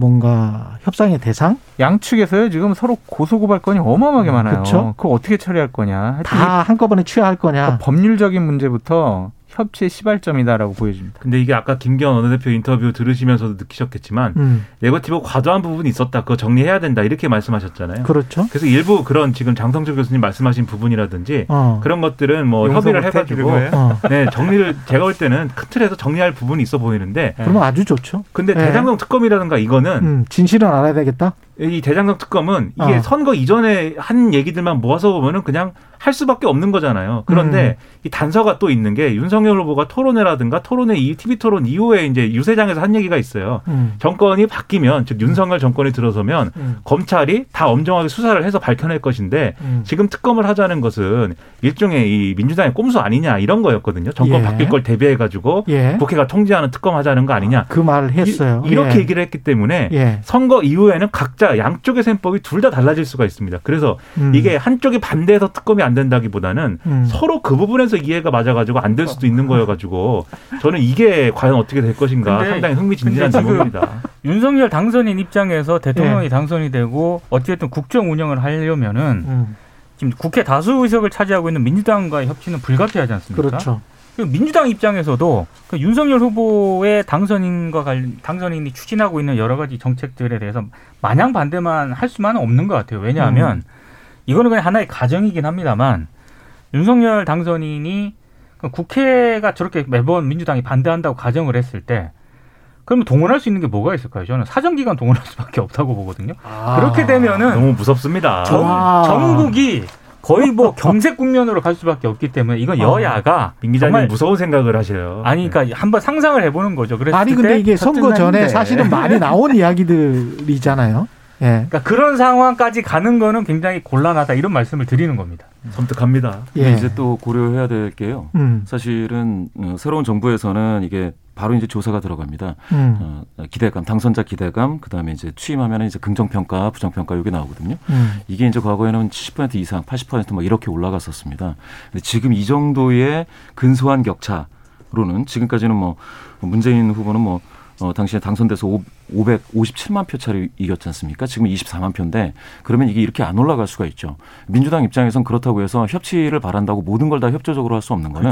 뭔가 협상의 대상 양측에서요 지금 서로 고소고발 건이 어마어마하게 많아요. 그쵸? 그거 어떻게 처리할 거냐. 다 한꺼번에 취하할 거냐. 그러니까 법률적인 문제부터 협치의 시발점이다라고 보여집니다. 근데 이게 아까 김기현 원내대표 인터뷰 들으시면서도 느끼셨겠지만 음. 네거티브 과도한 부분이 있었다. 그거 정리해야 된다. 이렇게 말씀하셨잖아요. 그렇죠. 그래서 일부 그런 지금 장성철 교수님 말씀하신 부분이라든지 어. 그런 것들은 뭐 협의를 못 해가지고? 어. 네 정리를 제가 볼 때는 큰 틀에서 정리할 부분이 있어 보이는데 그러면 아주 좋죠. 근데 네. 대장동 특검이라든가 이거는 음, 진실은 알아야 되겠다. 이 대장동 특검은 이게 어. 선거 이전에 한 얘기들만 모아서 보면은 그냥 할 수밖에 없는 거잖아요. 그런데 이 단서가 또 있는 게 윤석열 후보가 토론회라든가 토론회 이 TV 토론 이후에 이제 유세장에서 한 얘기가 있어요. 음. 정권이 바뀌면 즉 윤석열 정권이 들어서면 음. 검찰이 다 엄정하게 수사를 해서 밝혀낼 것인데 음. 지금 특검을 하자는 것은 일종의 이 민주당의 꼼수 아니냐 이런 거였거든요. 정권 예. 바뀔 걸 대비해 가지고 예. 국회가 통제하는 특검 하자는 거 아니냐. 그 말을 했어요. 이, 렇게 예. 얘기를 했기 때문에 예. 선거 이후에는 각자 양쪽의 셈법이 둘 다 달라질 수가 있습니다. 그래서 음. 이게 한쪽이 반대해서 특검이 안 된다기보다는 음. 서로 그 부분에서 이해가 맞아가지고 안 될 수도 있는 거여가지고 저는 이게 과연 어떻게 될 것인가 근데- 상당히 흥미진진한 질문입니다. 윤석열 당선인 입장에서 대통령이 예. 당선이 되고 어쨌든 국정 운영을 하려면은 음. 지금 국회 다수 의석을 차지하고 있는 민주당과의 협치는 불가피하지 않습니까? 그렇죠. 그리고 민주당 입장에서도 그 윤석열 후보의 당선인과 관련 당선인이 추진하고 있는 여러 가지 정책들에 대해서 마냥 반대만 할 수만은 없는 것 같아요. 왜냐하면 이거는 그냥 하나의 가정이긴 합니다만 윤석열 당선인이 그 국회가 저렇게 매번 민주당이 반대한다고 가정을 했을 때 그러면 동원할 수 있는 게 뭐가 있을까요? 저는 사정기관 동원할 수밖에 없다고 보거든요. 그렇게 되면은 너무 무섭습니다. 전, 아. 전국이 거의 뭐 경색 국면으로 갈 수밖에 없기 때문에 이건 여야가 민 기자님 정말 무서운 생각을 하셔요. 아니 그러니까 한번 상상을 해보는 거죠. 그래서 아니 근데 이게 선거 전에 사실은 많이 나온 이야기들이잖아요. 예. 그러니까 그런 상황까지 가는 거는 굉장히 곤란하다 이런 말씀을 드리는 겁니다. 섬뜩합니다. 예. 이제 또 고려해야 될 게요. 음. 사실은 어, 새로운 정부에서는 이게 바로 이제 조사가 들어갑니다. 음. 어, 기대감, 당선자 기대감, 그 다음에 이제 취임하면 이제 긍정평가, 부정평가 이게 나오거든요. 음. 이게 이제 과거에는 70% 이상, 80%막 이렇게 올라갔었습니다. 근데 지금 이 정도의 근소한 격차로는 지금까지는 뭐 문재인 후보는 뭐 어, 당시에 당선돼서 557만 표 차로 이겼지 않습니까? 지금 24만 표인데 그러면 이게 이렇게 안 올라갈 수가 있죠. 민주당 입장에선 그렇다고 해서 협치를 바란다고 모든 걸 다 협조적으로 할 수 없는 거는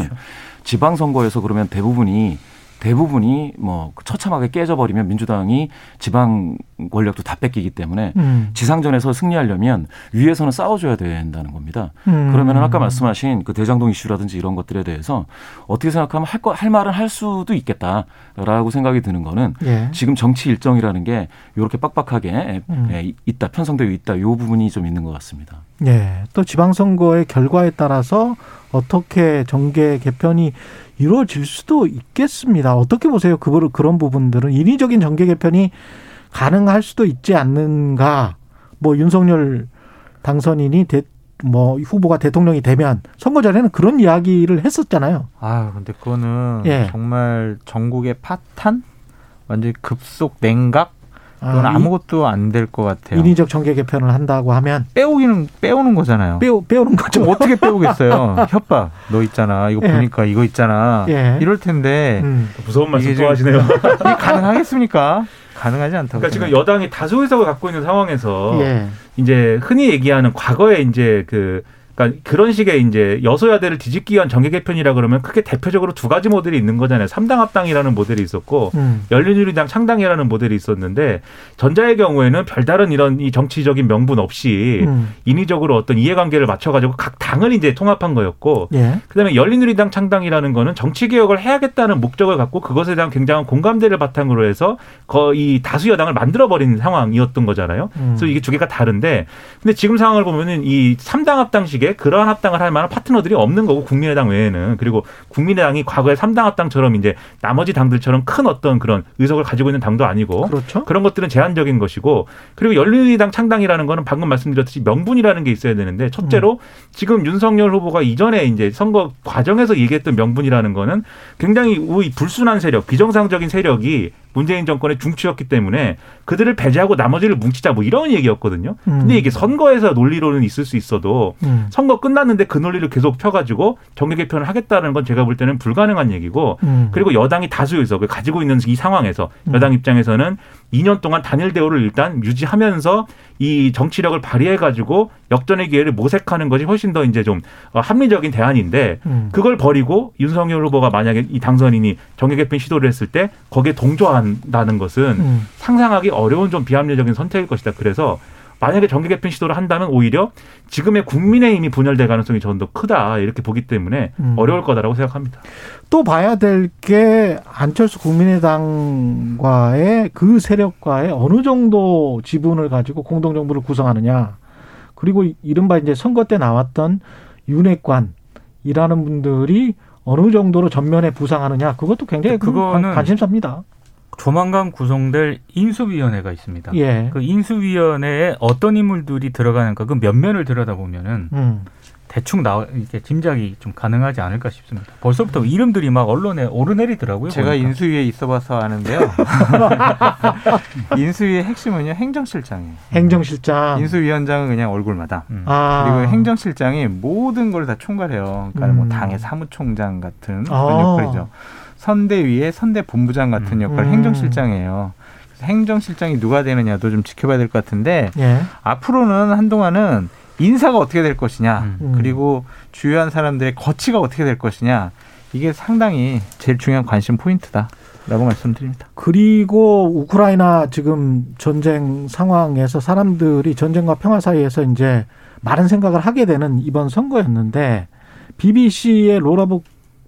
지방선거에서 그러면 대부분이 대부분이 뭐 처참하게 깨져버리면 민주당이 지방 권력도 다 뺏기기 때문에 음. 지상전에서 승리하려면 위에서는 싸워줘야 된다는 겁니다. 음. 그러면은 아까 말씀하신 그 대장동 이슈라든지 이런 것들에 대해서 어떻게 생각하면 할 거 할 말은 할 수도 있겠다라고 생각이 드는 거는 예. 지금 정치 일정이라는 게 이렇게 빡빡하게 음. 예, 있다 편성되어 있다 요 부분이 좀 있는 것 같습니다. 예. 또 지방선거의 결과에 따라서 어떻게 정계 개편이 이루어질 수도 있겠습니다. 어떻게 보세요? 그 그런 부분들은 인위적인 정계 개편이 가능할 수도 있지 않는가? 뭐 윤석열 당선인이 대, 뭐 후보가 대통령이 되면 선거 전에는 그런 이야기를 했었잖아요. 아, 근데 그거는 예. 정말 전국의 파탄, 완전 히 급속 냉각, 그건 아, 아, 무것도 안 될 것 같아요. 인위적 정계 개편을 한다고 하면 빼오기는 빼오는 거잖아요. 빼오 빼오는 거죠. 어떻게 빼오겠어요? 협박. 너 있잖아. 이거 예. 보니까 이거 있잖아. 예. 이럴 텐데 음. 무서운 말씀 이게 또 하시네요. 이게 가능하겠습니까? 가능하지 않다고. 그러니까 지금. 여당이 다수 의석을 갖고 있는 상황에서 예. 이제 흔히 얘기하는 과거에 이제 그 그러니까 그런 식의 이제 여소야대를 뒤집기 위한 정계 개편이라 그러면 크게 대표적으로 두 가지 모델이 있는 거잖아요. 삼당 합당이라는 모델이 있었고 음. 열린우리당 창당이라는 모델이 있었는데 전자의 경우에는 별다른 이런 이 정치적인 명분 없이 음. 인위적으로 어떤 이해관계를 맞춰가지고 각 당을 이제 통합한 거였고 예. 그다음에 열린우리당 창당이라는 거는 정치 개혁을 해야겠다는 목적을 갖고 그것에 대한 굉장한 공감대를 바탕으로 해서 거의 다수 여당을 만들어 버린 상황이었던 거잖아요. 음. 그래서 이게 두 개가 다른데 근데 지금 상황을 보면은 이 삼당 합당식 에 그러한 합당을 할 만한 파트너들이 없는 거고 국민의당 외에는 그리고 국민의당이 과거에 삼당 합당처럼 이제 나머지 당들처럼 큰 어떤 그런 의석을 가지고 있는 당도 아니고 그렇죠. 그런 것들은 제한적인 것이고 그리고 열린우리당 창당이라는 거는 방금 말씀드렸듯이 명분이라는 게 있어야 되는데 첫째로 지금 윤석열 후보가 이전에 이제 선거 과정에서 얘기했던 명분이라는 거는 굉장히 불순한 세력, 비정상적인 세력이 문재인 정권의 중추였기 때문에 그들을 배제하고 나머지를 뭉치자 뭐 이런 얘기였거든요. 음. 근데 이게 선거에서 논리로는 있을 수 있어도 음. 선거 끝났는데 그 논리를 계속 펴가지고 정계 개편을 하겠다는 건 제가 볼 때는 불가능한 얘기고 음. 그리고 여당이 다수 의석을 가지고 있는 이 상황에서 음. 여당 입장에서는 2년 동안 단일 대우를 일단 유지하면서 이 정치력을 발휘해 가지고 역전의 기회를 모색하는 것이 훨씬 더 이제 좀 어, 합리적인 대안인데 음. 그걸 버리고 윤석열 후보가 만약에 이 당선인이 정계 개편 시도를 했을 때 거기에 동조한다는 것은 음. 상상하기 어려운 좀 비합리적인 선택일 것이다. 그래서 만약에 정계 개편 시도를 한다면 오히려 지금의 국민의힘이 분열될 가능성이 저는 더 크다 이렇게 보기 때문에 음. 어려울 거다라고 생각합니다. 또 봐야 될 게 안철수 국민의당과의 그 세력과의 어느 정도 지분을 가지고 공동정부를 구성하느냐. 그리고 이른바 이제 선거 때 나왔던 윤핵관이라는 분들이 어느 정도로 전면에 부상하느냐. 그것도 굉장히 그 그거는 관심사입니다. 조만간 구성될 인수위원회가 있습니다. 예. 그 인수위원회에 어떤 인물들이 들어가는가 그 면면을 들여다보면은 음. 대충 나 이렇게 짐작이 좀 가능하지 않을까 싶습니다. 벌써부터 이름들이 막 언론에 오르내리더라고요. 제가 보니까. 인수위에 있어봐서 아는데요. 인수위의 핵심은요 행정실장이에요. 행정실장. 인수위원장은 그냥 얼굴마다. 아. 그리고 행정실장이 모든 걸 다 총괄해요. 그러니까 뭐 음. 당의 사무총장 같은 아. 그런 역할이죠. 선대위의 선대본부장 같은 역할 음. 행정실장이에요. 행정실장이 누가 되느냐도 좀 지켜봐야 될 것 같은데 예. 앞으로는 한동안은 인사가 어떻게 될 것이냐 음. 그리고 주요한 사람들의 거치가 어떻게 될 것이냐 이게 상당히 제일 중요한 관심 포인트다 라고 말씀드립니다. 그리고 우크라이나 지금 전쟁 상황에서 사람들이 전쟁과 평화 사이에서 이제 많은 생각을 하게 되는 이번 선거였는데 BBC의 로라북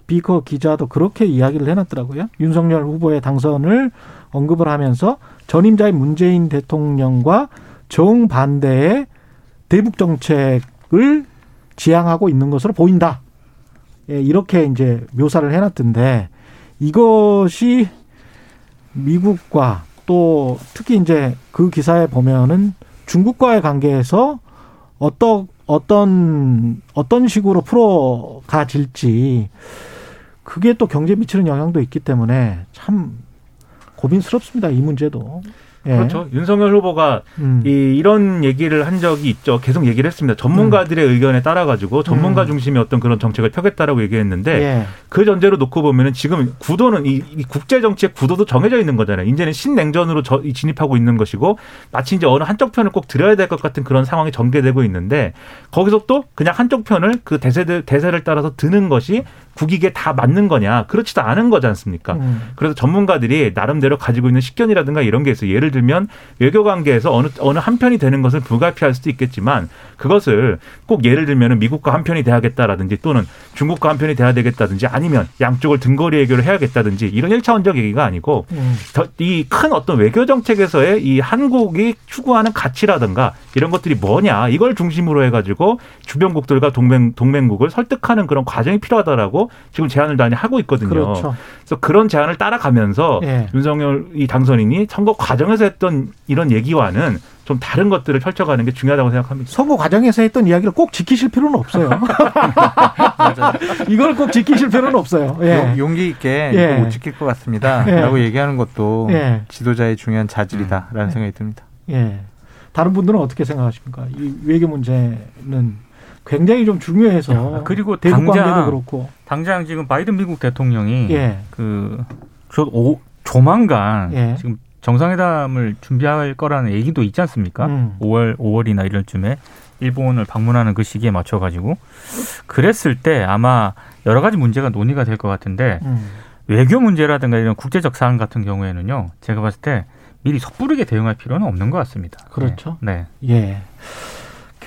비커 기자도 그렇게 이야기를 해놨더라고요. 윤석열 후보의 당선을 언급을 하면서 전임자인 문재인 대통령과 정반대의 대북 정책을 지향하고 있는 것으로 보인다. 예, 이렇게 이제 묘사를 해놨던데 이것이 미국과 또 특히 이제 그 기사에 보면은 중국과의 관계에서 어떤 어떤 어떤 식으로 풀어가질지 그게 또 경제에 미치는 영향도 있기 때문에 참 고민스럽습니다 이 문제도. 예. 그렇죠. 윤석열 후보가 음. 이, 이런 얘기를 한 적이 있죠. 계속 얘기를 했습니다. 전문가들의 의견에 따라 가지고 전문가 음. 중심의 어떤 그런 정책을 펴겠다라고 얘기했는데 예. 그 전제로 놓고 보면은 지금 구도는 이, 이 국제 정치의 구도도 정해져 있는 거잖아요. 이제는 신냉전으로 저, 이 진입하고 있는 것이고 마치 이제 어느 한쪽 편을 꼭 들어야 될 것 같은 그런 상황이 전개되고 있는데 거기서 또 그냥 한쪽 편을 그 대세들 대세를 따라서 드는 것이 국익에 다 맞는 거냐? 그렇지도 않은 거지 않습니까? 음. 그래서 전문가들이 나름대로 가지고 있는 식견이라든가 이런 게 있어요. 예를 들면 외교 관계에서 어느 어느 한 편이 되는 것을 불가피할 수도 있겠지만 그것을 꼭 예를 들면은 미국과 한 편이 돼야겠다라든지 또는 중국과 한 편이 돼야 되겠다든지 아니면 양쪽을 등거리 외교를 해야겠다든지 이런 일차원적 얘기가 아니고 음. 이큰 어떤 외교 정책에서의 이 한국이 추구하는 가치라든가 이런 것들이 뭐냐 이걸 중심으로 해가지고 주변국들과 동맹 동맹국을 설득하는 그런 과정이 필요하다라고 지금 제안을 많이 하고 있거든요. 그렇죠. 그래서 그런 제안을 따라가면서 예. 윤석열 이 당선인이 선거 과정에서 했던 이런 얘기와는 좀 다른 것들을 펼쳐가는 게 중요하다고 생각합니다. 선거 과정에서 했던 이야기를 꼭 지키실 필요는 없어요. 이걸 꼭 지키실 필요는 없어요. 예. 용- 용기 있게 예. 이거 못 지킬 것 같습니다. 예. 라고 얘기하는 것도 예. 지도자의 중요한 자질이다라는 생각이 듭니다. 예. 다른 분들은 어떻게 생각하십니까? 이 외교 문제는 굉장히 좀 중요해서 그리고 대북 관계도 당장 그렇고 당장 지금 바이든 미국 대통령이 예. 그저 오- 조만간 예. 지금 정상회담을 준비할 거라는 얘기도 있지 않습니까? 음. 5월 5월이나 이럴 쯤에 일본을 방문하는 그 시기에 맞춰 가지고 그랬을 때 아마 여러 가지 문제가 논의가 될 것 같은데 음. 외교 문제라든가 이런 국제적 사안 같은 경우에는요. 제가 봤을 때 미리 섣부르게 대응할 필요는 없는 것 같습니다. 그렇죠. 네. 예.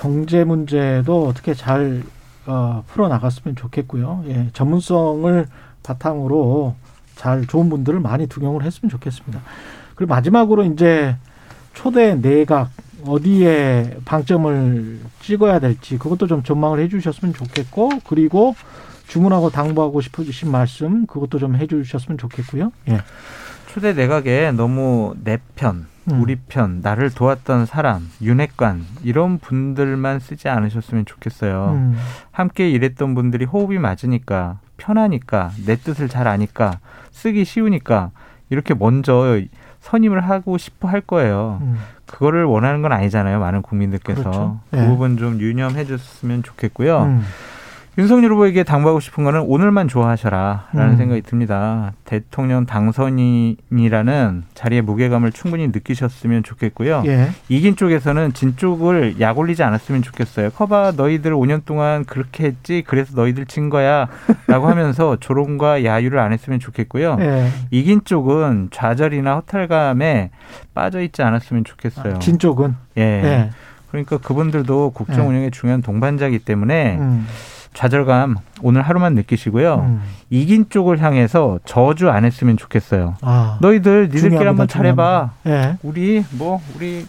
경제 문제도 어떻게 잘 어, 풀어 나갔으면 좋겠고요. 예. 전문성을 바탕으로 잘 좋은 분들을 많이 등용을 했으면 좋겠습니다. 그리고 마지막으로 이제 초대 내각 어디에 방점을 찍어야 될지 그것도 좀 전망을 해주셨으면 좋겠고 그리고 주문하고 당부하고 싶으신 말씀 그것도 좀 해주셨으면 좋겠고요. 예. 초대 내각에 너무 내 편, 음. 우리 편, 나를 도왔던 사람, 윤핵관 이런 분들만 쓰지 않으셨으면 좋겠어요. 음. 함께 일했던 분들이 호흡이 맞으니까 편하니까 내 뜻을 잘 아니까 쓰기 쉬우니까 이렇게 먼저 선임을 하고 싶어 할 거예요. 음. 그거를 원하는 건 아니잖아요. 많은 국민들께서 그렇죠. 그 예. 부분 좀 유념해 줬으면 좋겠고요. 음. 윤석열 후보에게 당부하고 싶은 거는 오늘만 좋아하셔라라는 음. 생각이 듭니다. 대통령 당선인이라는 자리의 무게감을 충분히 느끼셨으면 좋겠고요. 예. 이긴 쪽에서는 진 쪽을 약 올리지 않았으면 좋겠어요. 커봐 너희들 5년 동안 그렇게 했지 그래서 너희들 진 거야 라고 하면서 조롱과 야유를 안 했으면 좋겠고요. 예. 이긴 쪽은 좌절이나 허탈감에 빠져 있지 않았으면 좋겠어요. 진 쪽은 예. 예. 그러니까 그분들도 국정 예. 운영에 중요한 동반자이기 때문에 음. 좌절감 오늘 하루만 느끼시고요. 음. 이긴 쪽을 향해서 저주 안 했으면 좋겠어요. 아. 너희들 니들끼리 한번 잘해봐. 예. 우리 뭐 우리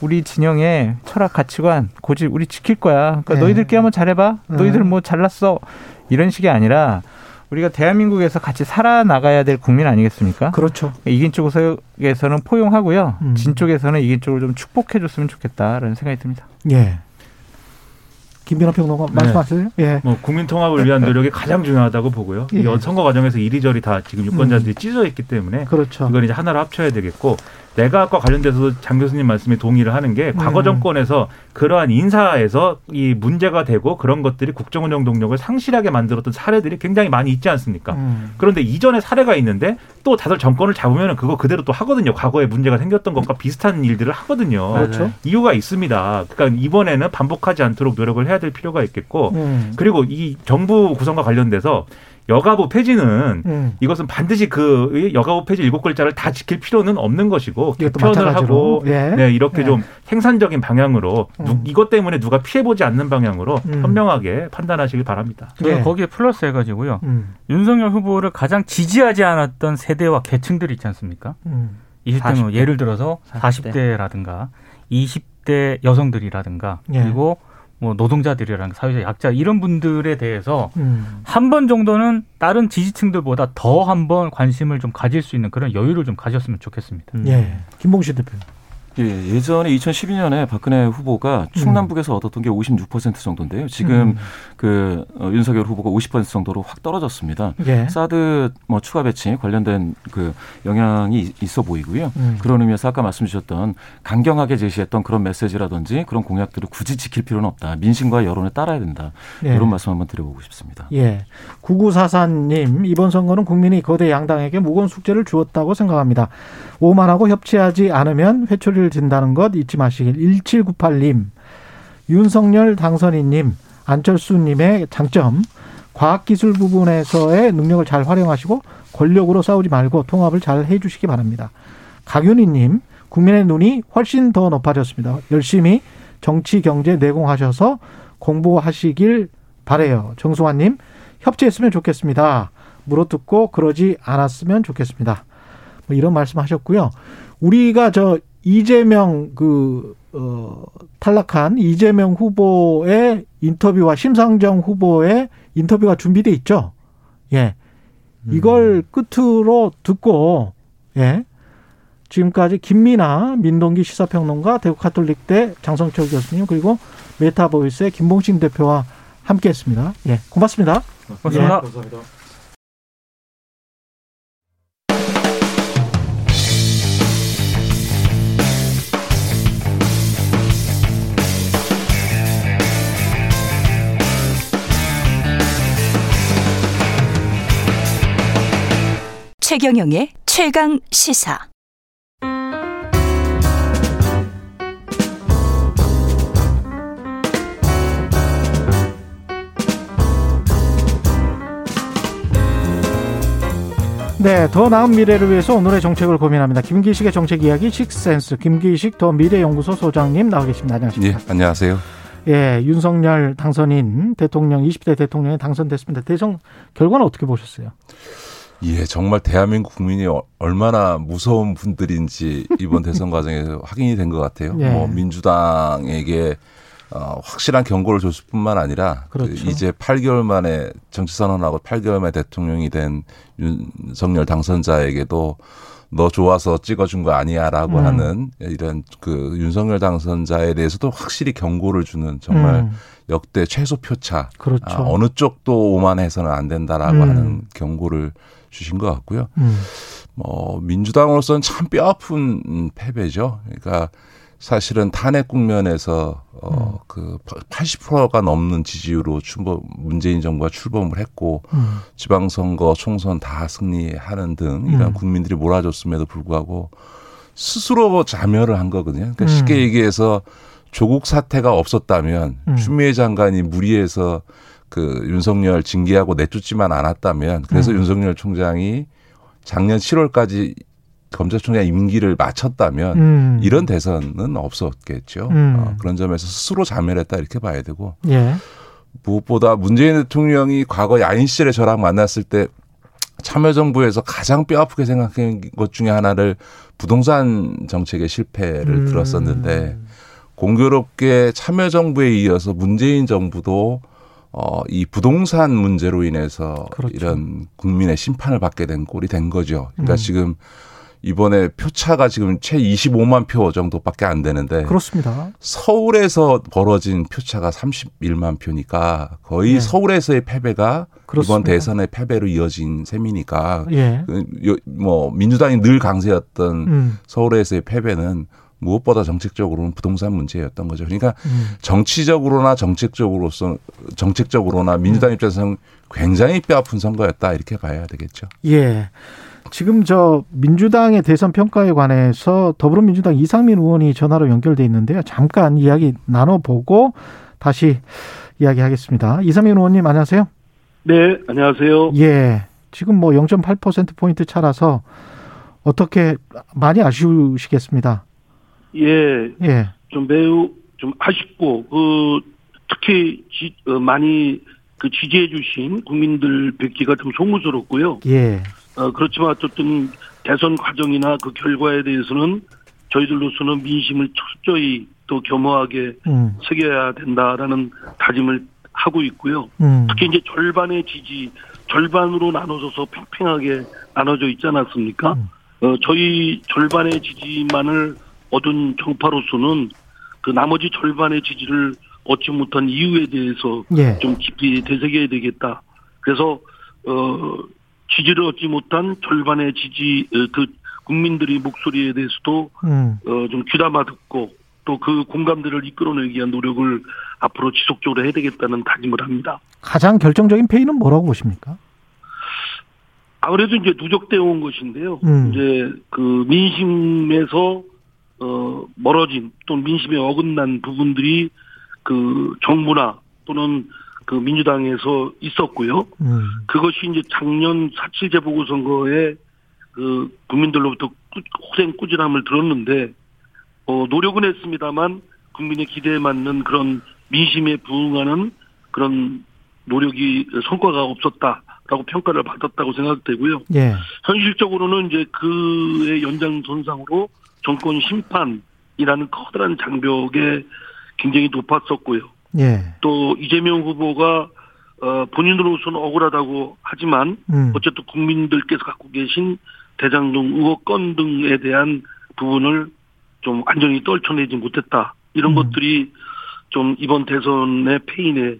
우리 진영의 철학 가치관 고집 우리 지킬 거야. 그러니까 네. 너희들끼리 한번 잘해봐. 음. 너희들 뭐 잘났어. 이런 식이 아니라 우리가 대한민국에서 같이 살아나가야 될 국민 아니겠습니까? 그렇죠. 이긴 쪽에서는 포용하고요. 음. 진 쪽에서는 이긴 쪽을 좀 축복해줬으면 좋겠다라는 생각이 듭니다. 예. 김민호 평론가 말씀하세요? 예. 뭐 국민 통합을 위한 노력이 가장 중요하다고 보고요. 예. 이 선거 과정에서 이리저리 다 지금 유권자들이 찢어져 있기 때문에 그렇죠. 이건 이제 하나로 합쳐야 되겠고 내각과 관련돼서도 장 교수님 말씀에 동의를 하는 게 과거 음. 정권에서 그러한 인사에서 이 문제가 되고 그런 것들이 국정운영 동력을 상실하게 만들었던 사례들이 굉장히 많이 있지 않습니까? 음. 그런데 이전에 사례가 있는데 또 다들 정권을 잡으면 그거 그대로 또 하거든요. 과거에 문제가 생겼던 것과 비슷한 일들을 하거든요. 그렇죠. 이유가 있습니다. 그러니까 이번에는 반복하지 않도록 노력을 해야 될 필요가 있겠고 음. 그리고 이 정부 구성과 관련돼서 여가부 폐지는 음. 이것은 반드시 그 여가부 폐지 일곱 글자를 다 지킬 필요는 없는 것이고 개편을 마찬가지로. 하고 예. 네, 이렇게 예. 좀 생산적인 방향으로 누- 음. 이것 때문에 누가 피해 보지 않는 방향으로 음. 현명하게 판단하시길 바랍니다. 예. 거기에 플러스 해가지고요. 음. 윤석열 후보를 가장 지지하지 않았던 세대와 계층들이 있지 않습니까? 음. 20대면 40대. 예를 들어서 40대. 40대라든가 20대 여성들이라든가 예. 그리고 뭐 노동자들이라든가 사회적 약자 이런 분들에 대해서 음. 한번 정도는 다른 지지층들보다 더 한번 관심을 좀 가질 수 있는 그런 여유를 좀 가졌으면 좋겠습니다. 예. 김봉시 대표. 예, 예전에 2012년에 박근혜 후보가 충남북에서 얻었던 게 56% 정도인데요. 지금 음. 그 어, 윤석열 후보가 50% 정도로 확 떨어졌습니다. 예. 사드 뭐 추가 배치 관련된 그 영향이 있- 있어 보이고요. 음. 그런 의미에서 아까 말씀 주셨던 강경하게 제시했던 그런 메시지라든지 그런 공약들을 굳이 지킬 필요는 없다. 민심과 여론에 따라야 된다. 예. 이런 말씀 한번 드려보고 싶습니다. 예. 9944님, 이번 선거는 국민이 거대 양당에게 무거운 숙제를 주었다고 생각합니다. 오만하고 협치하지 않으면 회초리를 진다는 것 잊지 마시길. 1798님, 윤석열 당선인님, 안철수님의 장점, 과학기술 부분에서의 능력을 잘 활용하시고 권력으로 싸우지 말고 통합을 잘 해주시기 바랍니다. 강윤희님, 국민의 눈이 훨씬 더 높아졌습니다. 열심히 정치, 경제 내공하셔서 공부하시길 바래요. 정수환님, 협치했으면 좋겠습니다. 물어뜯고 그러지 않았으면 좋겠습니다. 뭐 이런 말씀하셨고요. 우리가 저 이재명 그 어, 탈락한 이재명 후보의 인터뷰와 심상정 후보의 인터뷰가 준비돼 있죠. 예. 이걸 끝으로 듣고 예. 지금까지 김민아 민동기 시사평론가 대구 카톨릭대 장성철 교수님 그리고 메타보이스의 김봉신 대표와 함께했습니다. 예, 고맙습니다. 고맙습니다. 예. 감사합니다. 최경영의 최강 시사. 네, 더 나은 미래를 위해서 오늘의 정책을 고민합니다. 김기식의 정책 이야기 식센스 김기식 더 미래연구소 소장님 나와 계십니다. 안녕하십니까? 예, 안녕하세요. 예, 윤석열 당선인 대통령 20대 대통령에 당선됐습니다. 대선 결과는 어떻게 보셨어요? 예, 정말 대한민국 국민이 어- 얼마나 무서운 분들인지 이번 대선 과정에서 확인이 된 것 같아요. 예. 뭐 민주당에게 어, 확실한 경고를 줬을 뿐만 아니라 그 그렇죠. 이제 8개월 만에 정치 선언하고 8개월 만에 대통령이 된 윤석열 당선자에게도 너 좋아서 찍어준 거 아니야라고 음. 하는 이런 그 윤석열 당선자에 대해서도 확실히 경고를 주는 정말 음. 역대 최소 표차. 그렇죠. 아, 어느 쪽도 오만해서는 안 된다라고 음. 하는 경고를 주신 것 같고요. 음. 뭐 민주당으로서는 참 뼈아픈 음, 패배죠. 그러니까 사실은 탄핵 국면에서 음. 어그 80%가 넘는 지지율로 출범 문재인 정부가 출범을 했고 음. 지방선거 총선 다 승리하는 등 이런 음. 국민들이 몰아줬음에도 불구하고 스스로 자멸을 한 거거든요. 그러니까 음. 쉽게 얘기해서 조국 사태가 없었다면 음. 추미애 장관이 무리해서 그 윤석열 징계하고 내쫓지만 않았다면 그래서 음. 윤석열 총장이 작년 7월까지 검찰총장 임기를 마쳤다면 음. 이런 대선은 없었겠죠. 음. 어, 그런 점에서 스스로 자멸했다 이렇게 봐야 되고 예. 무엇보다 문재인 대통령이 과거 야인 시절에 저랑 만났을 때 참여정부에서 가장 뼈아프게 생각한 것 중에 하나를 부동산 정책의 실패를 음. 들었었는데 공교롭게 참여정부에 이어서 문재인 정부도 어, 이 부동산 문제로 인해서 그렇죠. 이런 국민의 심판을 받게 된 꼴이 된 거죠. 그러니까 음. 지금 이번에 표차가 지금 채 25만 표 정도밖에 안 되는데 그렇습니다. 서울에서 벌어진 표차가 31만 표니까 거의 네. 서울에서의 패배가 이번 그렇습니다. 대선의 패배로 이어진 셈이니까 예. 그 요- 뭐 민주당이 늘 강세였던 음. 서울에서의 패배는 무엇보다 정책적으로는 부동산 문제였던 거죠. 그러니까 음. 정치적으로나 정책적으로서 정책적으로나 민주당 음. 입장에서는 굉장히 뼈아픈 선거였다 이렇게 봐야 되겠죠. 예. 지금 저 민주당의 대선 평가에 관해서 더불어민주당 이상민 의원이 전화로 연결돼 있는데요. 잠깐 이야기 나눠보고 다시 이야기하겠습니다. 이상민 의원님 안녕하세요. 네, 안녕하세요. 예. 지금 뭐 0.8% 포인트 차라서 어떻게 많이 아쉬우시겠습니다. 예, 예. 좀 매우 좀 아쉽고 그 특히 지, 어, 많이 그 지지해 주신 국민들 뵙기가 좀 송구스럽고요. 예. 어, 그렇지만 어쨌든 대선 과정이나 그 결과에 대해서는 저희들로서는 민심을 철저히 또 겸허하게 음. 새겨야 된다라는 다짐을 하고 있고요. 음. 특히 이제 절반의 지지, 절반으로 나눠져서 평평하게 나눠져 있지 않았습니까? 음. 어, 저희 절반의 지지만을 얻은 정파로서는 그 나머지 절반의 지지를 얻지 못한 이유에 대해서 예. 좀 깊이 되새겨야 되겠다. 그래서 어 지지를 얻지 못한 절반의 지지 어, 그 국민들의 목소리에 대해서도 음. 어, 좀 귀담아 듣고 또 그 공감대를 이끌어내기 위한 노력을 앞으로 지속적으로 해야 되겠다는 다짐을 합니다. 가장 결정적인 페이는 뭐라고 보십니까? 아무래도 이제 누적되어 온 것인데요. 음. 이제 그 민심에서 어 멀어진 또 민심에 어긋난 부분들이 그 정부나 또는 그그 민주당에서 있었고요. 음. 그것이 이제 작년 4.7 재보궐선거에 그 국민들로부터 꾸, 호생 꾸준함을 들었는데 어, 노력은 했습니다만 국민의 기대에 맞는 그런 민심에 부응하는 그런 노력이 성과가 없었다라고 평가를 받았다고 생각되고요. 예. 현실적으로는 이제 그의 연장선상으로 정권 심판이라는 커다란 장벽에 굉장히 높았었고요. 예. 또 이재명 후보가 어, 본인으로서는 억울하다고 하지만 음. 어쨌든 국민들께서 갖고 계신 대장동 의혹 건 등에 대한 부분을 좀 완전히 떨쳐내지 못했다. 이런 것들이 좀 이번 대선의 패인의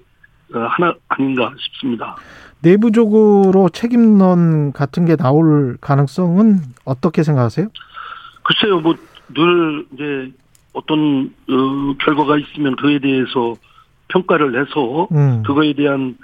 어, 하나 아닌가 싶습니다. 내부적으로 책임론 같은 게 나올 가능성은 어떻게 생각하세요? 글쎄요, 뭐 늘 이제 어떤 어, 결과가 있으면 그에 대해서 평가를 해서 음. 그거에 대한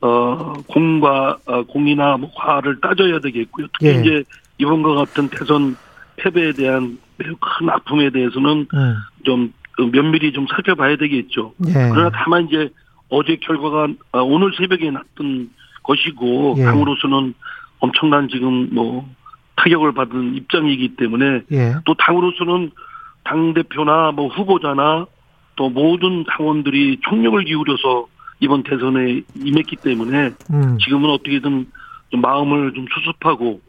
어, 공과 어, 공이나 뭐 과를 따져야 되겠고요. 특히 예. 이제 이번과 같은 대선 패배에 대한 매우 큰 아픔에 대해서는 음. 좀 어, 면밀히 좀 살펴봐야 되겠죠. 예. 그러나 다만 이제 어제 결과가 아, 오늘 새벽에 났던 것이고 예. 당으로서는 엄청난 지금 뭐 타격을 받은 입장이기 때문에 예. 또 당으로서는 당 대표나 뭐 후보자나 또 모든 당원들이 총력을 기울여서 이번 대선에 임했기 때문에 음. 지금은 어떻게든 좀 마음을 좀 수습하고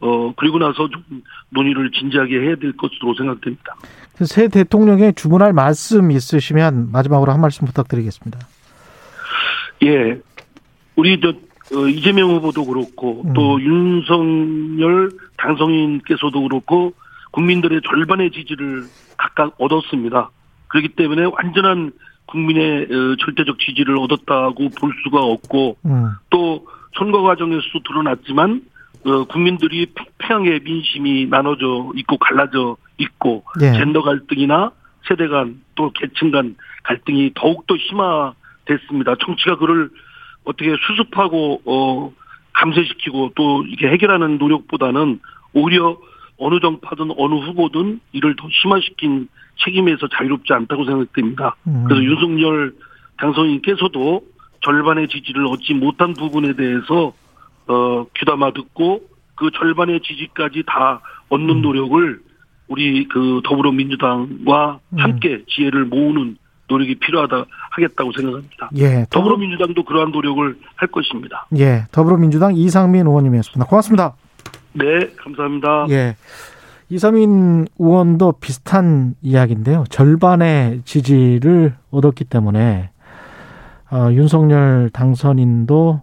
어 그리고 나서 좀 논의를 진지하게 해야 될 것으로 생각됩니다. 그새 대통령에 주문할 말씀 있으시면 마지막으로 한 말씀 부탁드리겠습니다. 예, 우리 저 어, 이재명 후보도 그렇고 음. 또 윤석열 당선인께서도 그렇고 국민들의 절반의 지지를 각각 얻었습니다. 그렇기 때문에 완전한 국민의 어, 절대적 지지를 얻었다고 볼 수가 없고 음. 또 선거 과정에서도 드러났지만 어, 국민들이 팽팽하게 민심이 나눠져 있고 갈라져 있고 예. 젠더 갈등이나 세대 간 또 계층 간 갈등이 더욱더 심화됐습니다. 정치가 그를 어떻게 수습하고 어 감쇄시키고 또 이게 해결하는 노력보다는 오히려 어느 정파든 어느 후보든 이를 더 심화시킨 책임에서 자유롭지 않다고 생각됩니다. 음. 그래서 윤석열 당선인께서도 절반의 지지를 얻지 못한 부분에 대해서 어 귀담아 듣고 그 절반의 지지까지 다 음. 얻는 노력을 우리 그 더불어민주당과 음. 함께 지혜를 모으는 노력이 필요하다 하겠다고 생각합니다. 예. 더불어, 더불어민주당도 그러한 노력을 할 것입니다. 예. 더불어민주당 이상민 의원님이었습니다. 고맙습니다. 네, 감사합니다. 예. 이상민 의원도 비슷한 이야기인데요. 절반의 지지를 얻었기 때문에 어, 윤석열 당선인도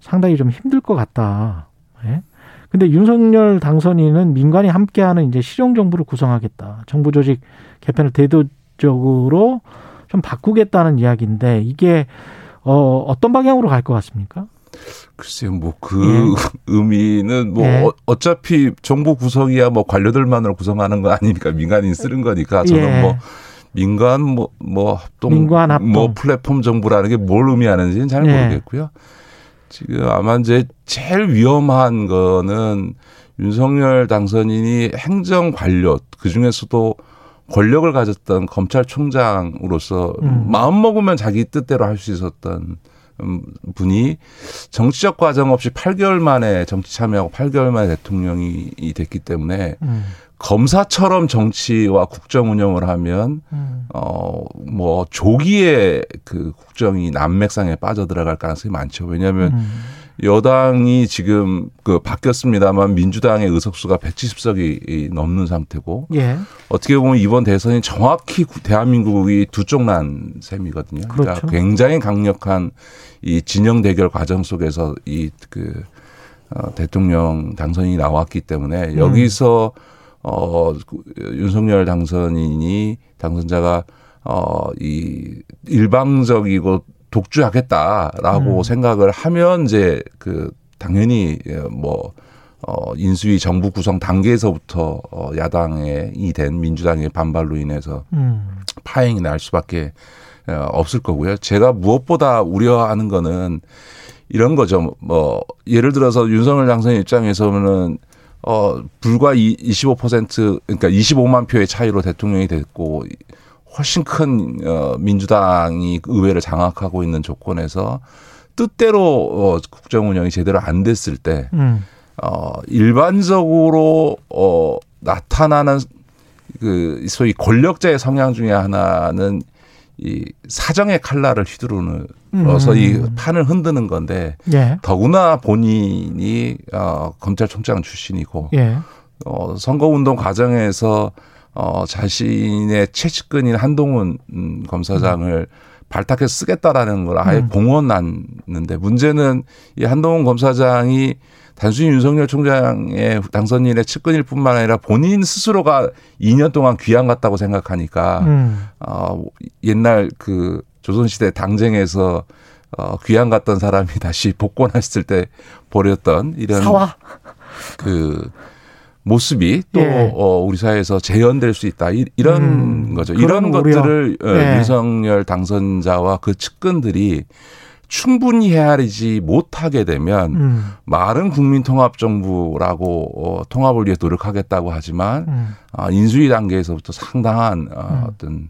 상당히 좀 힘들 것 같다. 예? 근데 윤석열 당선인은 민간이 함께하는 이제 실용 정부를 구성하겠다. 정부 조직 개편을 대도적으로 좀 바꾸겠다는 이야기인데 이게 어, 어떤 방향으로 갈 것 같습니까? 글쎄요, 뭐그 의미는 뭐 예. 어, 어차피 정부 구성이야 뭐 관료들만으로 구성하는 거 아니니까 민간인 쓰는 거니까 저는 예. 뭐 민간 뭐뭐 합동 민관 합동. 뭐 플랫폼 정부라는 게 뭘 의미하는지는 잘 예. 모르겠고요. 지금 아마 이제 제일 위험한 거는 윤석열 당선인이 행정 관료 그 중에서도 권력을 가졌던 검찰총장으로서 음. 마음 먹으면 자기 뜻대로 할 수 있었던 음, 분이 정치적 과정 없이 8개월 만에 정치 참여하고 8개월 만에 대통령이 됐기 때문에 음. 검사처럼 정치와 국정 운영을 하면 음. 어뭐 조기에 그 국정이 난맥상에 빠져들어갈 가능성이 많죠. 왜냐하면 음. 여당이 지금 그 바뀌었습니다만 민주당의 의석수가 170석이 넘는 상태고 예. 어떻게 보면 이번 대선이 정확히 구- 대한민국이 두 쪽 난 셈이거든요. 그러니까 그렇죠. 굉장히 강력한 이 진영 대결 과정 속에서 이그 어, 대통령 당선인이 나왔기 때문에 음. 여기서 어 그, 윤석열 당선인이 당선자가 어 이 일방적이고 독주하겠다라고 음. 생각을 하면 이제 그 당연히 뭐 어, 인수위 정부 구성 단계에서부터 어, 야당의 이된 민주당의 반발로 인해서 음. 파행이 날 수밖에 어, 없을 거고요. 제가 무엇보다 우려하는 거는 이런 거죠. 뭐 예를 들어서 윤석열 당선인 입장에서는 어 불과 이- 25% 그러니까 25만 표의 차이로 대통령이 됐고 훨씬 큰 어, 민주당이 의회를 장악하고 있는 조건에서 뜻대로 어, 국정 운영이 제대로 안 됐을 때 음. 어, 일반적으로 어, 나타나는 그 소위 권력자의 성향 중에 하나는 이 사정의 칼날을 휘두르는 어서 음. 이 판을 흔드는 건데 예. 더구나 본인이 어, 검찰총장 출신이고 예. 어, 선거운동 과정에서 어, 자신의 최측근인 한동훈 음, 검사장을 발탁해서 쓰겠다라는 걸 아예 음. 봉헌했는데 문제는 이 한동훈 검사장이 단순히 윤석열 총장의 당선인의 측근일 뿐만 아니라 본인 스스로가 2년 동안 귀양 갔다고 생각하니까 음. 어, 옛날 그 조선시대 당쟁에서 어, 귀양 갔던 사람이 다시 복권했을 때 벌였던 이런 사화. 그 모습이 또 예. 어, 우리 사회에서 재현될 수 있다 이, 런 음, 거죠. 이런. 것들을 어, 예. 윤석열 당선자와 그 측근들이 충분히 헤아리지 못하게 되면 음. 말은 국민통합정부라고 어, 통합을 위해 노력하겠다고 하지만 음. 어, 인수위 단계에서부터 상당한 어, 어떤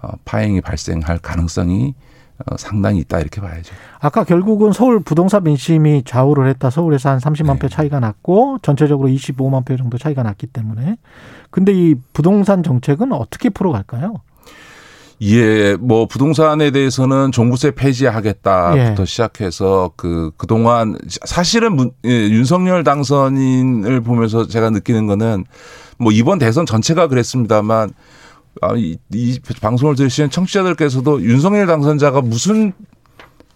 어, 파행이 발생할 가능성이 어, 상당히 있다 이렇게 봐야죠. 아까 결국은 서울 부동산 민심이 좌우를 했다. 서울에서 한 30만 네. 표 차이가 났고 전체적으로 25만 표 정도 차이가 났기 때문에 근데 이 부동산 정책은 어떻게 풀어갈까요? 예, 뭐 부동산에 대해서는 종부세 폐지하겠다부터 예. 시작해서 그 그동안 사실은 문- 예, 윤석열 당선인을 보면서 제가 느끼는 거는 뭐 이번 대선 전체가 그랬습니다만 아, 이, 이 방송을 들으시는 청취자들께서도 윤석열 당선자가 무슨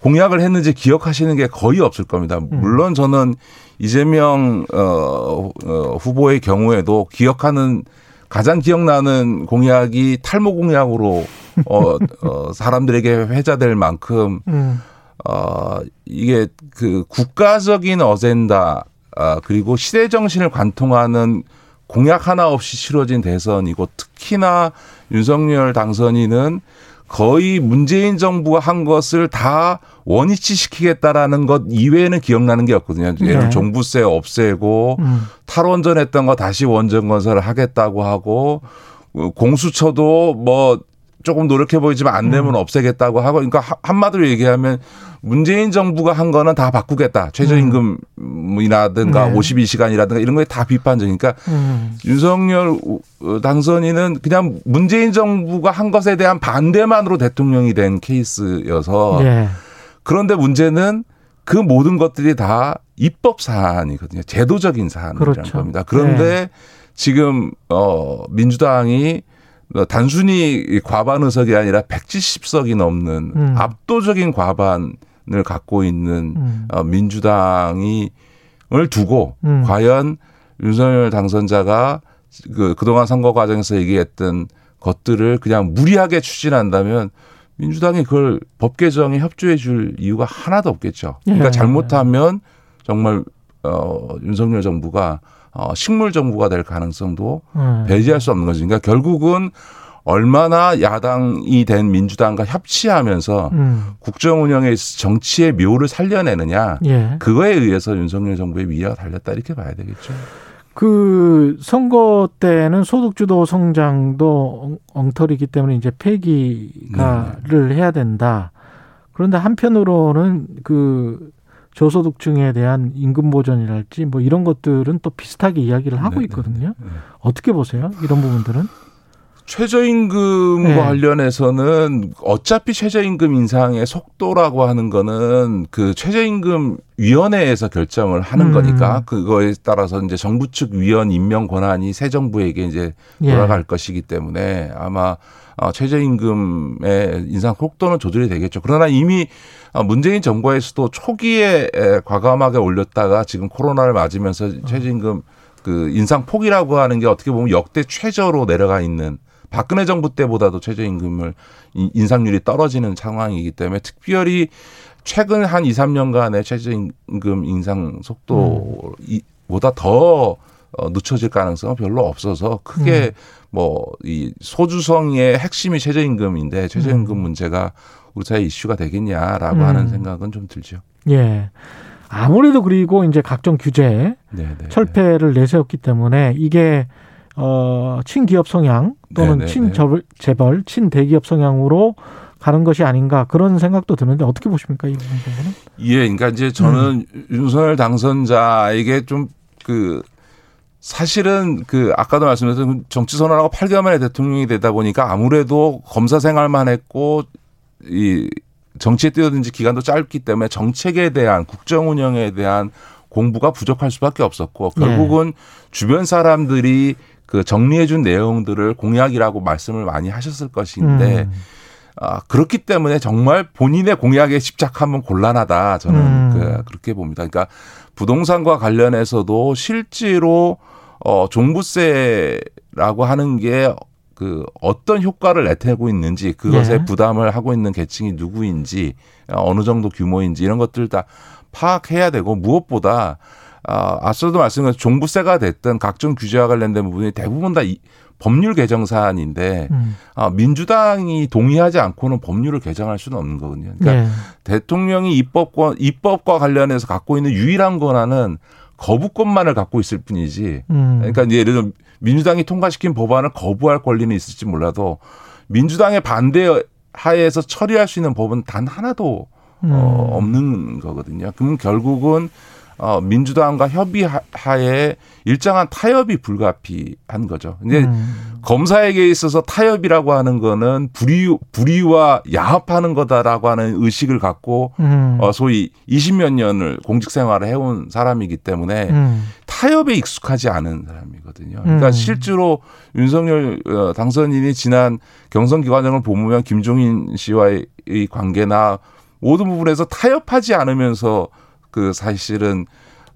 공약을 했는지 기억하시는 게 거의 없을 겁니다. 물론 저는 이재명 어, 어, 후보의 경우에도 기억하는 가장 기억나는 공약이 탈모 공약으로 어, 어, 사람들에게 회자될 만큼 음. 어, 이게 그 국가적인 어젠다 아, 그리고 시대 정신을 관통하는 공약 하나 없이 치러진 대선이고 특히나 윤석열 당선인은 거의 문재인 정부가 한 것을 다 원위치 시키겠다라는 것 이외에는 기억나는 게 없거든요. 예를 들어 네. 종부세 없애고 음. 탈원전 했던 거 다시 원전 건설을 하겠다고 하고 어, 공수처도 뭐 조금 노력해 보이지만 안 되면 없애겠다고 하고 그러니까 하- 한마디로 얘기하면 문재인 정부가 한 거는 다 바꾸겠다. 최저임금이라든가 네. 52시간이라든가 이런 거에 다 비판적이니까 음. 윤석열 어, 당선인은 그냥 문재인 정부가 한 것에 대한 반대만으로 대통령이 된 케이스여서 예. 그런데 문제는 그 모든 것들이 다 입법 사안이거든요. 제도적인 사안이라는 그렇죠. 겁니다. 그런데 지금 어 민주당이 단순히 과반 의석이 아니라 170석이 넘는 음. 압도적인 과반을 갖고 있는 음. 어, 민주당이 을 두고 음. 과연 윤석열 당선자가 그 그동안 선거 과정에서 얘기했던 것들을 그냥 무리하게 추진한다면 민주당이 그걸 법 개정에 협조해 줄 이유가 하나도 없겠죠. 그러니까 예. 잘못하면 정말 어 윤석열 정부가 어 식물 정부가 될 가능성도 음. 배제할 수 없는 거죠. 그러니까 결국은 얼마나 야당이 된 민주당과 협치하면서 음. 국정 운영에 있어서 정치의 묘를 살려내느냐 예. 그거에 의해서 윤석열 정부의 위기가 달렸다 이렇게 봐야 되겠죠. 그 선거 때는 소득주도 성장도 엉- 엉터리기 때문에 이제 폐기가를 해야 된다. 그런데 한편으로는 그 저소득층에 대한 임금 보전이랄지 뭐 이런 것들은 또 비슷하게 이야기를 하고 있거든요. 어떻게 보세요? 이런 부분들은? 최저임금과 네. 관련해서는 어차피 최저임금 인상의 속도라고 하는 거는 그 최저임금 위원회에서 결정을 하는 음. 거니까 그거에 따라서 이제 정부 측 위원 임명 권한이 새 정부에게 이제 예. 돌아갈 것이기 때문에 아마 어, 최저임금의 인상 속도는 조절이 되겠죠. 그러나 이미 어, 문재인 정부에서도 초기에 에, 과감하게 올렸다가 지금 코로나를 맞으면서 최저임금 그 인상 폭이라고 하는 게 어떻게 보면 역대 최저로 내려가 있는 박근혜 정부 때보다도 최저임금을 인- 인상률이 떨어지는 상황이기 때문에 특별히 최근 한 2, 3년간의 최저임금 인상 속도보다 더 어, 늦춰질 가능성은 별로 없어서 크게 뭐 이 소주성의 핵심이 최저임금인데 최저임금 문제가 우리 사회 이슈가 되겠냐라고 음. 하는 생각은 좀 들죠. 예. 아무래도 그리고 이제 각종 규제 네, 네. 철폐를 내세웠기 때문에 이게 어, 친기업 성향 또는 네네네. 친재벌, 재벌, 친대기업 성향으로 가는 것이 아닌가 그런 생각도 드는데 어떻게 보십니까 이 부분은? 예, 그러니까 이제 저는 음. 윤석열 당선자에게 좀 그 사실은 그 아까도 말씀드렸던 정치 선언하고 8개월 만에 대통령이 되다 보니까 아무래도 검사 생활만 했고 이 정치에 뛰어든 지 기간도 짧기 때문에 정책에 대한 국정 운영에 대한 공부가 부족할 수밖에 없었고 네. 결국은 주변 사람들이 그 정리해 준 내용들을 공약이라고 말씀을 많이 하셨을 것인데 음. 아, 그렇기 때문에 정말 본인의 공약에 집착하면 곤란하다. 저는 음. 그, 그렇게 봅니다. 그러니까 부동산과 관련해서도 실제로 어, 종부세라고 하는 게 그 어떤 효과를 내태고 있는지 그것에 네. 부담을 하고 있는 계층이 누구인지 어느 정도 규모인지 이런 것들 다 파악해야 되고 무엇보다 아, 앞서도 말씀드린 종부세가 됐든 각종 규제와 관련된 부분이 대부분 다 이, 법률 개정 사안인데 음. 아, 민주당이 동의하지 않고는 법률을 개정할 수는 없는 거거든요. 그러니까 네. 대통령이 입법권 입법과 관련해서 갖고 있는 유일한 권한은 거부권만을 갖고 있을 뿐이지. 음. 그러니까 예를 들어 민주당이 통과시킨 법안을 거부할 권리는 있을지 몰라도 민주당의 반대 하에서 처리할 수 있는 법은 단 하나도 음. 어, 없는 거거든요. 그럼 결국은 어, 민주당과 협의하에 일정한 타협이 불가피한 거죠. 근데 음. 검사에게 있어서 타협이라고 하는 거는 불의, 불의와 야합하는 거다라고 하는 의식을 갖고 음. 어, 소위 20몇 년을 공직 생활을 해온 사람이기 때문에 음. 타협에 익숙하지 않은 사람이거든요. 그러니까 음. 실제로 윤석열 어, 당선인이 지난 경선 기관장을 보면 김종인 씨와의 이 관계나 모든 부분에서 타협하지 않으면서 그 사실은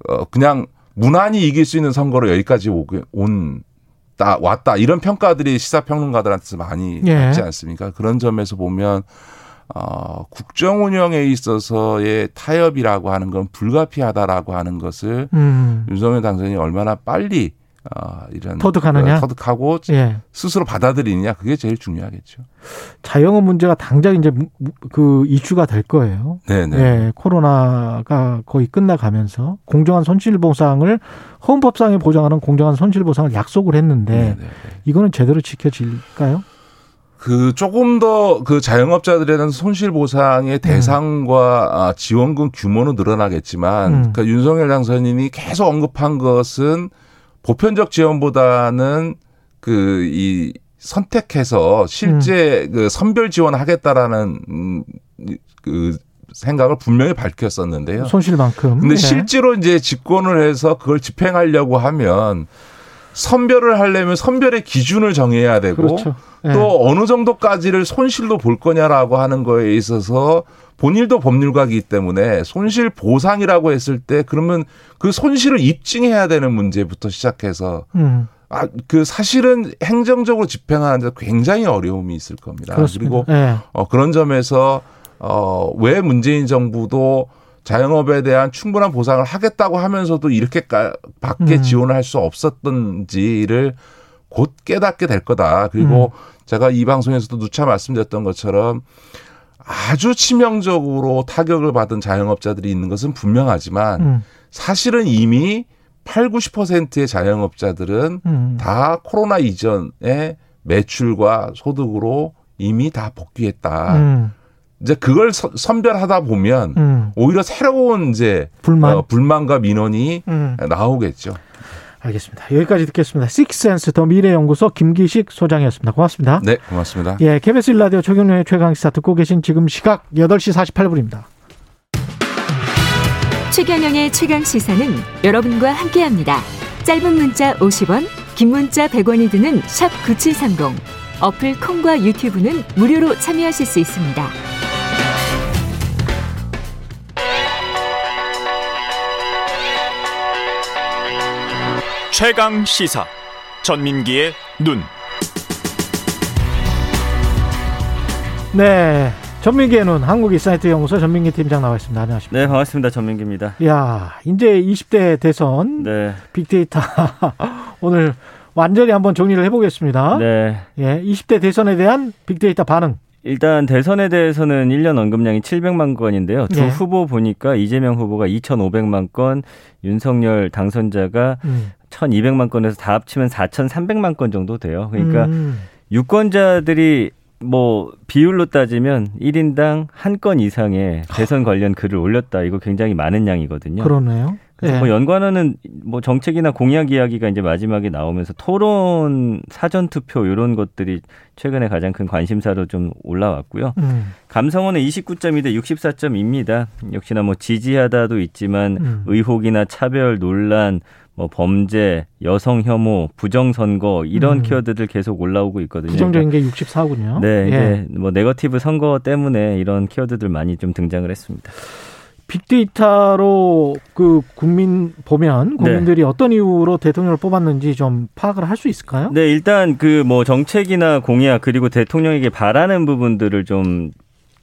어 그냥 무난히 이길 수 있는 선거로 여기까지 오게 온 다 왔다 이런 평가들이 시사평론가들한테서 많이 예. 받지 않습니까? 그런 점에서 보면 어 국정 운영에 있어서의 타협이라고 하는 건 불가피하다라고 하는 것을 음. 윤석열 당선인이 얼마나 빨리 어 이런 터득하느냐? 어, 터득하고 예. 스스로 받아들이느냐 그게 제일 중요하겠죠. 자영업 문제가 당장 이제 그 이슈가 될 거예요. 네네. 예, 코로나가 거의 끝나가면서 공정한 손실보상을 헌법상에 보장하는 공정한 손실보상을 약속을 했는데 이거는 제대로 지켜질까요? 그 조금 더 그 자영업자들에 대한 손실 보상의 대상과 아, 지원금 규모는 늘어나겠지만 음. 그러니까 윤석열 당선인이 계속 언급한 것은 보편적 지원보다는 그 이 선택해서 실제 그 선별 지원하겠다라는 음, 그 생각을 분명히 밝혔었는데요. 손실만큼. 근데 예. 실제로 이제 집권을 해서 그걸 집행하려고 하면 선별을 하려면 선별의 기준을 정해야 되고 그렇죠. 예. 또 어느 정도까지를 손실로 볼 거냐라고 하는 거에 있어서 본인도 법률가이기 때문에 손실 보상이라고 했을 때 그러면 그 손실을 입증해야 되는 문제부터 시작해서 음. 아, 그 사실은 행정적으로 집행하는데 굉장히 어려움이 있을 겁니다. 그렇습니다. 리고 예. 어, 그런 점에서 어, 왜 문재인 정부도 자영업에 대한 충분한 보상을 하겠다고 하면서도 이렇게 밖에 음. 지원을 할 수 없었던지를 곧 깨닫게 될 거다. 그리고 제가 이 방송에서도 누차 말씀드렸던 것처럼 아주 치명적으로 타격을 받은 자영업자들이 있는 것은 분명하지만 음. 사실은 이미 8, 90%의 자영업자들은 음. 다 코로나 이전의 매출과 소득으로 이미 다 복귀했다. 음. 이제 그걸 서- 선별하다 보면 음. 오히려 새로운 이제 불만? 어, 불만과 민원이 음. 나오겠죠. 알겠습니다. 여기까지 듣겠습니다. 식센스 더 미래연구소 김기식 소장이었습니다. 고맙습니다. 네, 고맙습니다. 예, KBS 일라디오 최경련의 최강시사 듣고 계신 지금 시각 8시 48분입니다. 최경영의 최강 시사는 여러분과 함께합니다. 짧은 문자 50원, 긴 문자 100원이 드는 샵 9730. 어플 콩과 유튜브는 무료로 참여하실 수 있습니다. 최강 시사 전민기의 눈. 네. 전민기의 눈 한국 인사이트 연구소 전민기 팀장 나와 있습니다. 안녕하십니까? 네, 반갑습니다. 전민기입니다. 야, 이제 20대 대선 네. 빅데이터 오늘 완전히 한번 정리를 해보겠습니다. 네. 예, 20대 대선에 대한 빅데이터 반응 일단 대선에 대해서는 1년 언급량이 700만 건인데요. 두 예. 후보 보니까 이재명 후보가 2,500만 건, 윤석열 당선자가 음. 1,200만 건에서 다 합치면 4,300만 건 정도 돼요. 그러니까 음. 유권자들이 뭐 비율로 따지면 1인당 한 건 이상의 대선 관련 글을 올렸다. 이거 굉장히 많은 양이거든요. 그러네요. 그래서 예. 뭐 연관어는 뭐 정책이나 공약 이야기가 이제 마지막에 나오면서 토론, 사전 투표 이런 것들이 최근에 가장 큰 관심사로 좀 올라왔고요. 음. 감성어는 29.2 대 64점입니다. 역시나 뭐 지지하다도 있지만 음. 의혹이나 차별 논란, 뭐 범죄, 여성 혐오, 부정 선거 이런 음. 키워드들 계속 올라오고 있거든요. 부정적인 게 64군요. 네, 예. 이제 뭐 네거티브 선거 때문에 이런 키워드들 많이 좀 등장을 했습니다. 빅데이터로 그 국민 보면 네. 국민들이 어떤 이유로 대통령을 뽑았는지 좀 파악을 할 수 있을까요? 네, 일단 그 뭐 정책이나 공약 그리고 대통령에게 바라는 부분들을 좀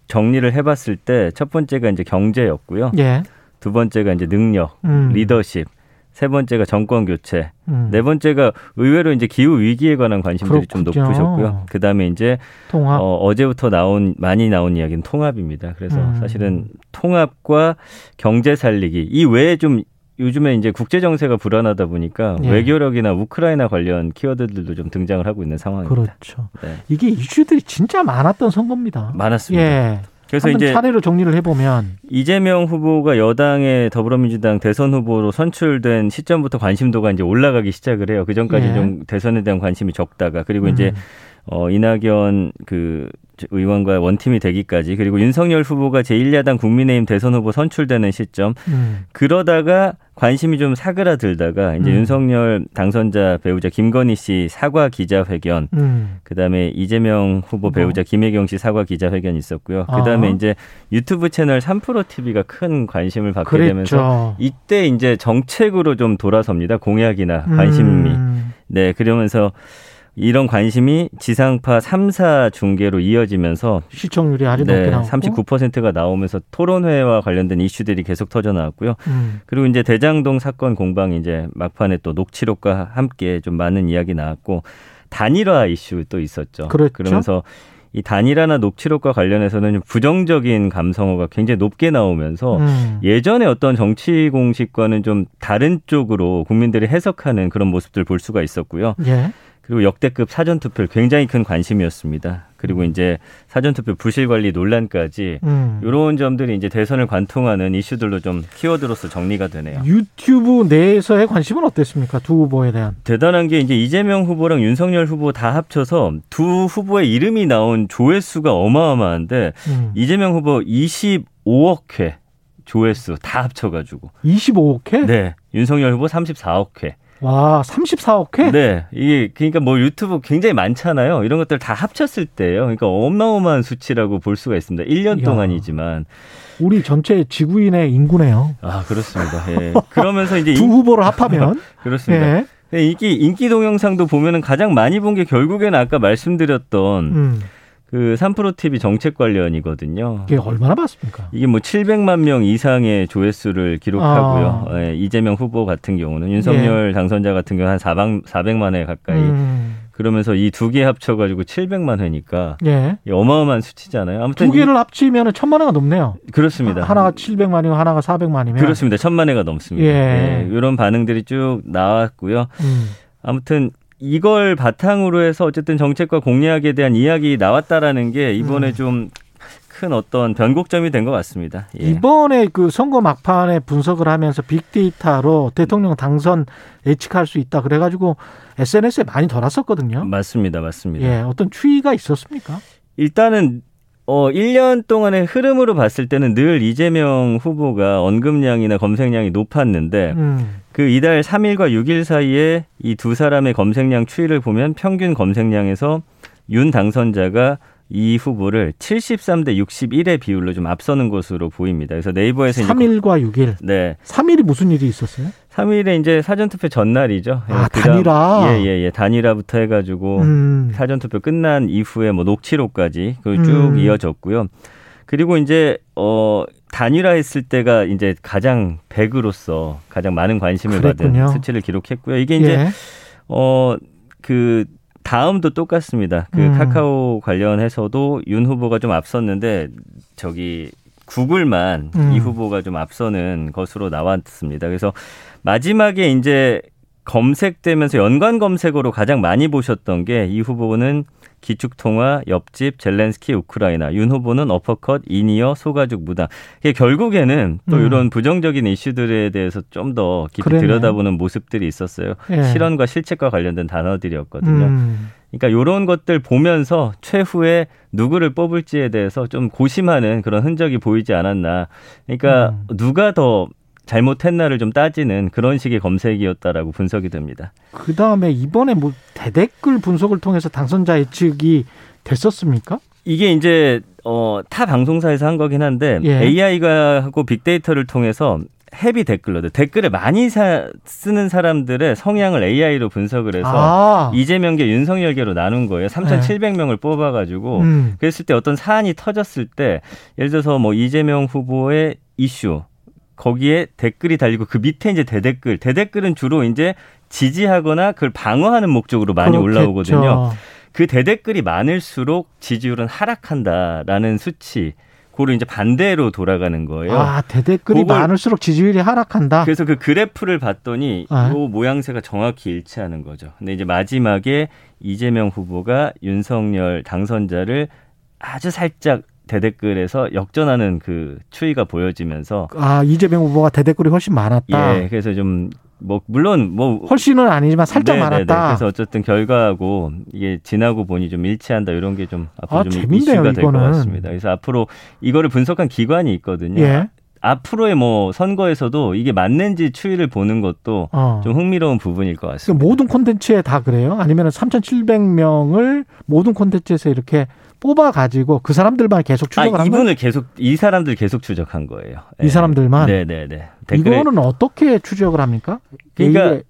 정리를 해봤을 때 첫 번째가 이제 경제였고요. 예. 두 번째가 이제 능력, 음. 리더십. 세 번째가 정권 교체. 음. 네 번째가 의외로 이제 기후 위기에 관한 관심들이 좀 그렇군요. 높으셨고요. 그 다음에 이제 통합. 어, 제부터 나온 많이 나온 이야기는 통합입니다. 그래서 음. 사실은 통합과 경제 살리기 이 외에 좀 요즘에 이제 국제 정세가 불안하다 보니까 예. 외교력이나 우크라이나 관련 키워드들도 좀 등장을 하고 있는 상황입니다. 그렇죠. 네. 이게 이슈들이 진짜 많았던 선거입니다. 많았습니다. 예. 그래서 이제 차례로 정리를 해보면 이재명 후보가 여당의 더불어민주당 대선 후보로 선출된 시점부터 관심도가 이제 올라가기 시작을 해요. 그 전까지 예. 좀 대선에 대한 관심이 적다가 그리고 음. 이제 어 이낙연 그 의원과 원팀이 되기까지 그리고 윤석열 후보가 제1야당 국민의힘 대선 후보 선출되는 시점 음. 그러다가 관심이 좀 사그라들다가 이제 음. 윤석열 당선자 배우자 김건희 씨 사과 기자회견 음. 그다음에 이재명 후보 배우자 김혜경 씨 사과 기자회견이 있었고요. 그다음에 아. 이제 유튜브 채널 3프로 TV가 큰 관심을 받게 그랬죠. 되면서 이때 이제 정책으로 좀 돌아섭니다. 공약이나 관심이. 음. 네, 그러면서 이런 관심이 지상파 3사 중계로 이어지면서 시청률이 아주 높게 네, 나오고 39%가 나오면서 토론회와 관련된 이슈들이 계속 터져 나왔고요. 음. 그리고 이제 대장동 사건 공방이 이제 막판에 또 녹취록과 함께 좀 많은 이야기 나왔고 단일화 이슈 또 있었죠. 그렇죠. 그러면서 이 단일화나 녹취록과 관련해서는 좀 부정적인 감성어가 굉장히 높게 나오면서 음. 예전에 어떤 정치 공식과는 좀 다른 쪽으로 국민들이 해석하는 그런 모습들 볼 수가 있었고요. 예. 그리고 역대급 사전투표 굉장히 큰 관심이었습니다. 그리고 이제 사전투표 부실 관리 논란까지 음. 이런 점들이 이제 대선을 관통하는 이슈들로 좀 키워드로서 정리가 되네요. 유튜브 내에서의 관심은 어땠습니까? 두 후보에 대한. 대단한 게 이제 이재명 후보랑 윤석열 후보 다 합쳐서 두 후보의 이름이 나온 조회수가 어마어마한데 음. 이재명 후보 25억 회 조회수 다 합쳐가지고 25억 회? 네 윤석열 후보 34억 회. 와, 34억 회? 네, 이게 그러니까 뭐 유튜브 굉장히 많잖아요. 이런 것들 다 합쳤을 때요. 그러니까 어마어마한 수치라고 볼 수가 있습니다. 1년 이야. 동안이지만. 우리 전체 지구인의 인구네요. 아 그렇습니다. 예. 그러면서 이제 두 인- 후보를 합하면 그렇습니다. 예. 네, 인기 인기 동영상도 보면은 가장 많이 본 게 결국에는 아까 말씀드렸던 음. 그 3프로 TV 정책 관련이거든요. 이게 얼마나 봤습니까? 이게 뭐 700만 명 이상의 조회수를 기록하고요. 아. 예, 이재명 후보 같은 경우는 윤석열 당선자 같은 경우 한 400, 400만 회 가까이. 음. 그러면서 이 두 개 합쳐가지고 700만 회니까 예. 이 어마어마한 수치잖아요. 아무튼 두 개를 합치면 천만 회가 넘네요. 이- 그렇습니다. 하나가 700만이고 하나가 400만이면 그렇습니다. 천만 회가 넘습니다. 예. 예, 이런 반응들이 쭉 나왔고요. 음. 아무튼 이걸 바탕으로 해서 어쨌든 정책과 공약에 대한 이야기 나왔다라는 게 이번에 음. 좀큰 어떤 변곡점이 된 것 같습니다. 예. 이번에 그 선거 막판에 분석을 하면서 빅데이터로 대통령 당선 예측할 수 있다. 그래가지고 SNS에 많이 돌았었거든요. 맞습니다. 맞습니다. 예, 어떤 추이가 있었습니까? 일단은 어 1년 동안의 흐름으로 봤을 때는 늘 이재명 후보가 언급량이나 검색량이 높았는데 음. 그 이달 3일과 6일 사이에 이 두 사람의 검색량 추이를 보면 평균 검색량에서 윤 당선자가 이 후보를 73대 61의 비율로 좀 앞서는 것으로 보입니다. 그래서 네이버에서 이제 3일과 6일. 네. 3일이 무슨 일이 있었어요? 3일에 이제 사전투표 전날이죠. 아, 그다음- 단일화? 예, 예, 예. 단일화부터 해가지고 음. 사전투표 끝난 이후에 뭐 녹취록까지 그쭉 음. 이어졌고요. 그리고 이제 어 단일화했을 때가 이제 가장 100으로서 가장 많은 관심을 그랬군요. 받은 수치를 기록했고요. 이게 이제 예. 어그 다음도 똑같습니다. 그 음. 카카오 관련해서도 윤 후보가 좀 앞섰는데 저기 구글만 음. 이 후보가 좀 앞서는 것으로 나왔습니다. 그래서 마지막에 이제 검색되면서 연관 검색어로 가장 많이 보셨던 게 이 후보는 기축통화, 옆집, 젤렌스키, 우크라이나, 윤 후보는 어퍼컷, 이니어, 소가죽, 무당. 이게 결국에는 또 음. 이런 부정적인 이슈들에 대해서 좀 더 깊이 그러네. 들여다보는 모습들이 있었어요. 예. 실현과 실책과 관련된 단어들이었거든요. 음. 그러니까 이런 것들 보면서 최후에 누구를 뽑을지에 대해서 좀 고심하는 그런 흔적이 보이지 않았나. 그러니까 음. 누가 더 잘못했나를 좀 따지는 그런 식의 검색이었다라고 분석이 됩니다. 그 다음에 이번에 뭐 대댓글 분석을 통해서 당선자 예측이 됐었습니까? 이게 이제 어, 타 방송사에서 한 거긴 한데 예. AI가 하고 빅데이터를 통해서 헤비 댓글러들 댓글을 많이 사- 쓰는 사람들의 성향을 AI로 분석을 해서 아. 이재명계 윤석열계로 나눈 거예요. 3,700명을 뽑아가지고 음. 그랬을 때 어떤 사안이 터졌을 때 예를 들어서 뭐 이재명 후보의 이슈 거기에 댓글이 달리고 그 밑에 이제 대댓글 대댓글은 주로 이제 지지하거나 그걸 방어하는 목적으로 많이 그렇겠죠. 올라오거든요. 그 대댓글이 많을수록 지지율은 하락한다라는 수치. 고를 이제 반대로 돌아가는 거예요. 아 대댓글이 많을수록 지지율이 하락한다. 그래서 그 그래프를 봤더니 아. 요 모양새가 정확히 일치하는 거죠. 근데 이제 마지막에 이재명 후보가 윤석열 당선자를 아주 살짝 대댓글에서 역전하는 그 추이가 보여지면서 아 이재명 후보가 대댓글이 훨씬 많았다. 예, 그래서 좀 뭐 물론 뭐 훨씬은 아니지만 살짝 네네네. 많았다. 그래서 어쨌든 결과하고 이게 지나고 보니 좀 일치한다 이런 게 좀 앞으로 아, 좀 재밌네요, 이슈가 될 것. 같습니다. 그래서 앞으로 이거를 분석한 기관이 있거든요. 예. 앞으로의 뭐 선거에서도 이게 맞는지 추이를 보는 것도 어. 좀 흥미로운 부분일 것 같습니다. 그 모든 콘텐츠에 다 그래요? 아니면 3,700명을 모든 콘텐츠에서 이렇게 뽑아 가지고 그 사람들만 계속 추적을 아, 한 거예요? 이분을 계속 이 사람들 계속 추적한 거예요. 이 사람들만? 네네네. 이거는 어떻게 추적을 합니까? 그러니까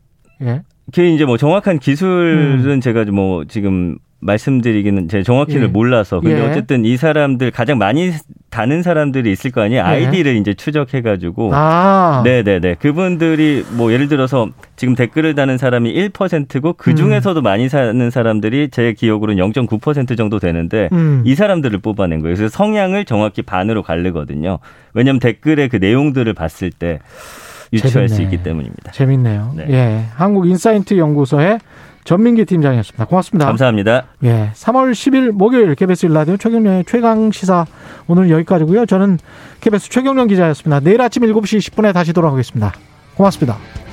예. 그 이제 뭐 정확한 기술은 제가 뭐 지금 말씀드리기는 제 정확히는 예. 몰라서 근데 예. 어쨌든 이 사람들 가장 많이 다는 사람들이 있을 거 아니에요. 예. 아이디를 이제 추적해 가지고 아. 네네네. 그분들이 뭐 예를 들어서 지금 댓글을 다는 사람이 1%고 그 중에서도 많이 사는 사람들이 제 기억으로는 0.9% 정도 되는데 음. 이 사람들을 뽑아낸 거예요. 그래서 성향을 정확히 반으로 가르거든요. 왜냐하면 댓글의 그 내용들을 봤을 때 유추할 수 재밌네. 있기 때문입니다. 재밌네요. 네. 예. 한국 인사이트 연구소의 전민기 팀장이었습니다. 고맙습니다. 감사합니다. 예. 3월 10일 목요일 KBS 일라디오 최경영의 최강 시사 오늘 여기까지고요. 저는 KBS 최경영 기자였습니다. 내일 아침 7시 10분에 다시 돌아오겠습니다. 고맙습니다.